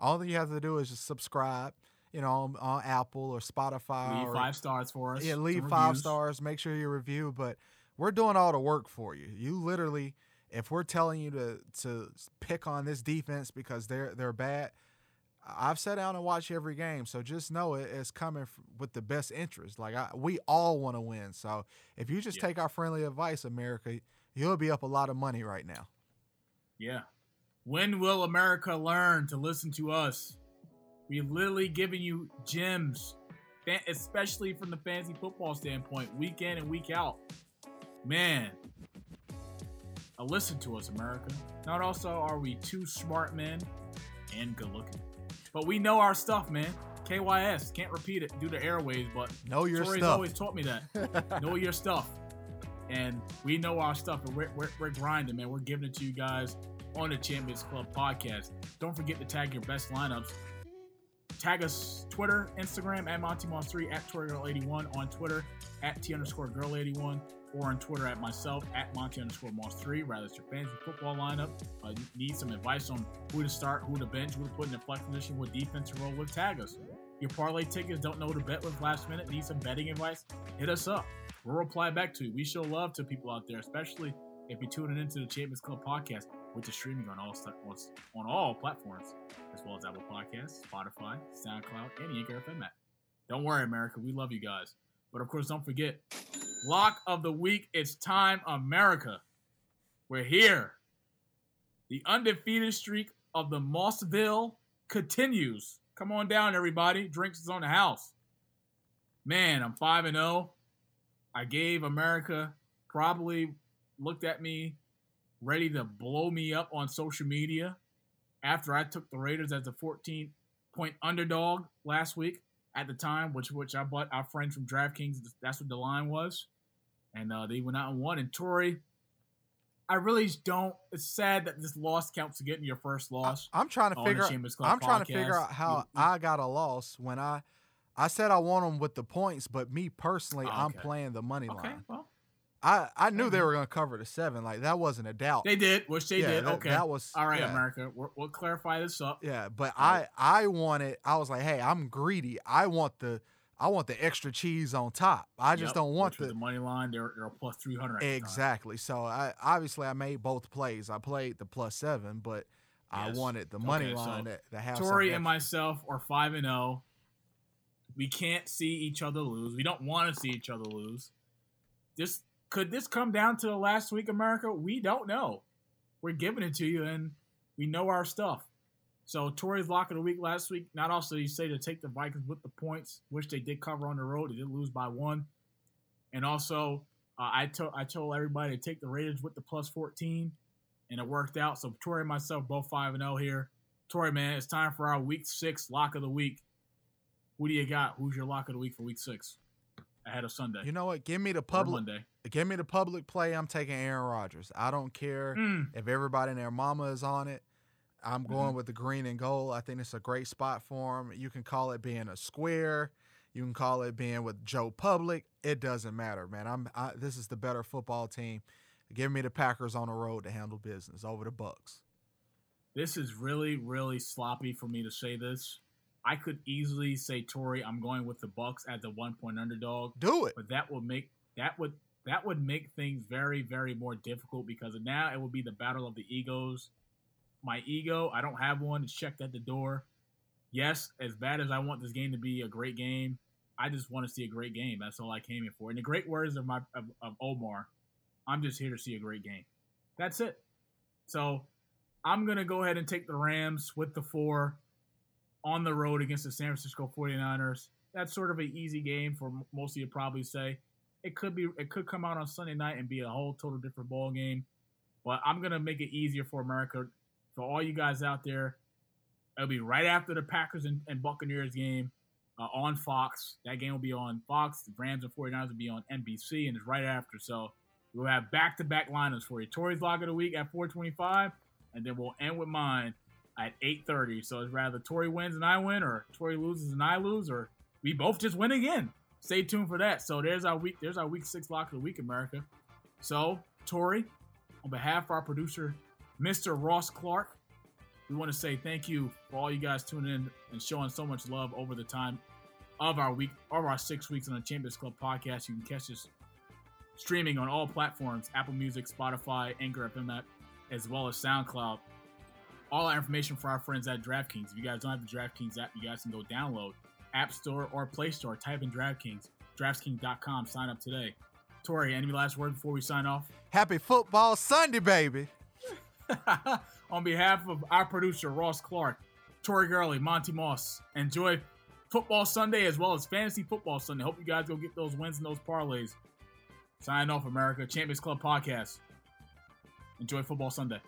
All you have to do is just subscribe, you know, on, on Apple or Spotify. Leave or, five stars for us. Yeah, leave five stars. Make sure you review. But we're doing all the work for you. You literally if we're telling you to to pick on this defense because they're they're bad, I've sat down and watched every game, so just know it, it's coming with the best interest. Like I, we all want to win, so if you just yeah. take our friendly advice, America, you'll be up a lot of money right now. Yeah. When will America learn to listen to us? We literally giving you gems, especially from the fantasy football standpoint, week in and week out. Man, uh, listen to us, America. Not also are we two smart men and good looking, but we know our stuff, man. KYS can't repeat it due to airways, but know your Tori's stuff. always taught me that. <laughs> know your stuff, and we know our stuff, and we're, we're, we're grinding, man. We're giving it to you guys on the Champions Club podcast. Don't forget to tag your best lineups. Tag us Twitter, Instagram at Monty Moss 3 at ToryGirl81 on Twitter at T underscore Girl 81 or on Twitter at myself at Monty underscore Moss three. Rather, it's your fantasy football lineup. Uh, need some advice on who to start, who to bench, who to put in the flex position, what defense to roll with. Tag us. Your parlay tickets don't know to bet with last minute. Need some betting advice? Hit us up. We'll reply back to you. We show love to people out there, especially if you're tuning into the Champions Club podcast, which is streaming on all on all platforms, as well as Apple Podcasts, Spotify, SoundCloud, and Anchor FM app. Don't worry, America. We love you guys. But of course, don't forget Lock of the week. It's time, America. We're here. The undefeated streak of the Mossville continues. Come on down, everybody. Drinks is on the house. Man, I'm 5 and 0. I gave America probably looked at me ready to blow me up on social media after I took the Raiders as a 14 point underdog last week at the time, which which I bought our friend from DraftKings. That's what the line was and uh, they went out and won. And Tori, I really don't. It's sad that this loss counts to getting your first loss. I, am trying to figure. I'm podcast. trying to figure out how you, I got a loss when I, I said I won them with the points, but me personally, oh, okay. I'm playing the money okay, line. Well, I I knew they mm-hmm. were going to cover the seven. Like that wasn't a doubt. They did, which they Yeah, did. that- okay, that was- all right, yeah. America. We're, we'll clarify this up. Yeah, but Right. I I wanted. I was like, hey, I'm greedy. I want the I want the extra cheese on top. I just Yep, don't want the the money line. They're they're a plus three hundred. exactly. So I obviously I made both plays. I played the plus seven, but I wanted the money Okay, so line to, to have Tori and myself are five and zero. We can't see each other lose. We don't want to see each other lose. This could this come down to the last week, America? We don't know. We're giving it to you, and we know our stuff. So Tori's lock of the week last week. Not also you say to take the Vikings with the points, which they did cover on the road. They did lose by one, and also uh, I told I told everybody to take the Raiders with the plus fourteen, and it worked out. So Tori and myself both five and zero here. Tori, man, it's time for our week six lock of the week. Who do you got? Who's your lock of the week for week six? Ahead of Sunday. You know what? Give me the public. Give me the public play. I'm taking Aaron Rodgers. I don't care Mm, if everybody and their mama is on it. I'm going Mm-hmm. with the green and gold. I think it's a great spot for him. You can call it being a square. You can call it being with Joe Public. It doesn't matter, man. I'm. I, this is the better football team. Give me the Packers on the road to handle business over the Bucs. This is really, really sloppy for me to say this. I could easily say Tori, I'm going with the Bucs as the one point underdog. Do it. but that would make that would that would make things very very more difficult because now it will be the battle of the egos. My ego i don't have one. It's checked at the door. Yes as bad as i want this game to be a great game i just want to see a great game. That's all i came here for. In the great words of my of, of omar i'm just here to see a great game. That's it. So i'm gonna go ahead and take the rams with the four on the road against the san francisco 49ers that's sort of an easy game for most of you probably say. It could be it could come out on Sunday night and be a whole total different ball game. But I'm gonna make it easier for America. For all you guys out there, it'll be right after the Packers and, and Buccaneers game uh, on Fox. That game will be on Fox. The Rams and 49ers will be on NBC, and it's right after. So we'll have back to back lineups for you. Tori's log of the week at 425, and then we'll end with mine at 8:30. So it's rather Tori wins and I win, or Tori loses and I lose, or we both just win again. Stay tuned for that. So there's our week. There's our week six lock of the week, America. So Tori, on behalf of our producer, Mr. Ross Clark, we want to say thank you for all you guys tuning in and showing so much love over the time of our week, of our six weeks on the Champions Club podcast. You can catch us streaming on all platforms: Apple Music, Spotify, Anchor FM app, as well as SoundCloud. All our information for our friends at DraftKings. If you guys don't have the DraftKings app, you guys can go download App Store or Play Store. Type in DraftKings, DraftKings.com. Sign up today. Tori, any last word before we sign off? Happy football Sunday, baby. <laughs> On behalf of our producer, Ross Clark, Tori Gurley, Monty Moss, enjoy football Sunday as well as fantasy football Sunday. Hope you guys go get those wins and those parlays. Sign off, America. Champions Club podcast. Enjoy football Sunday.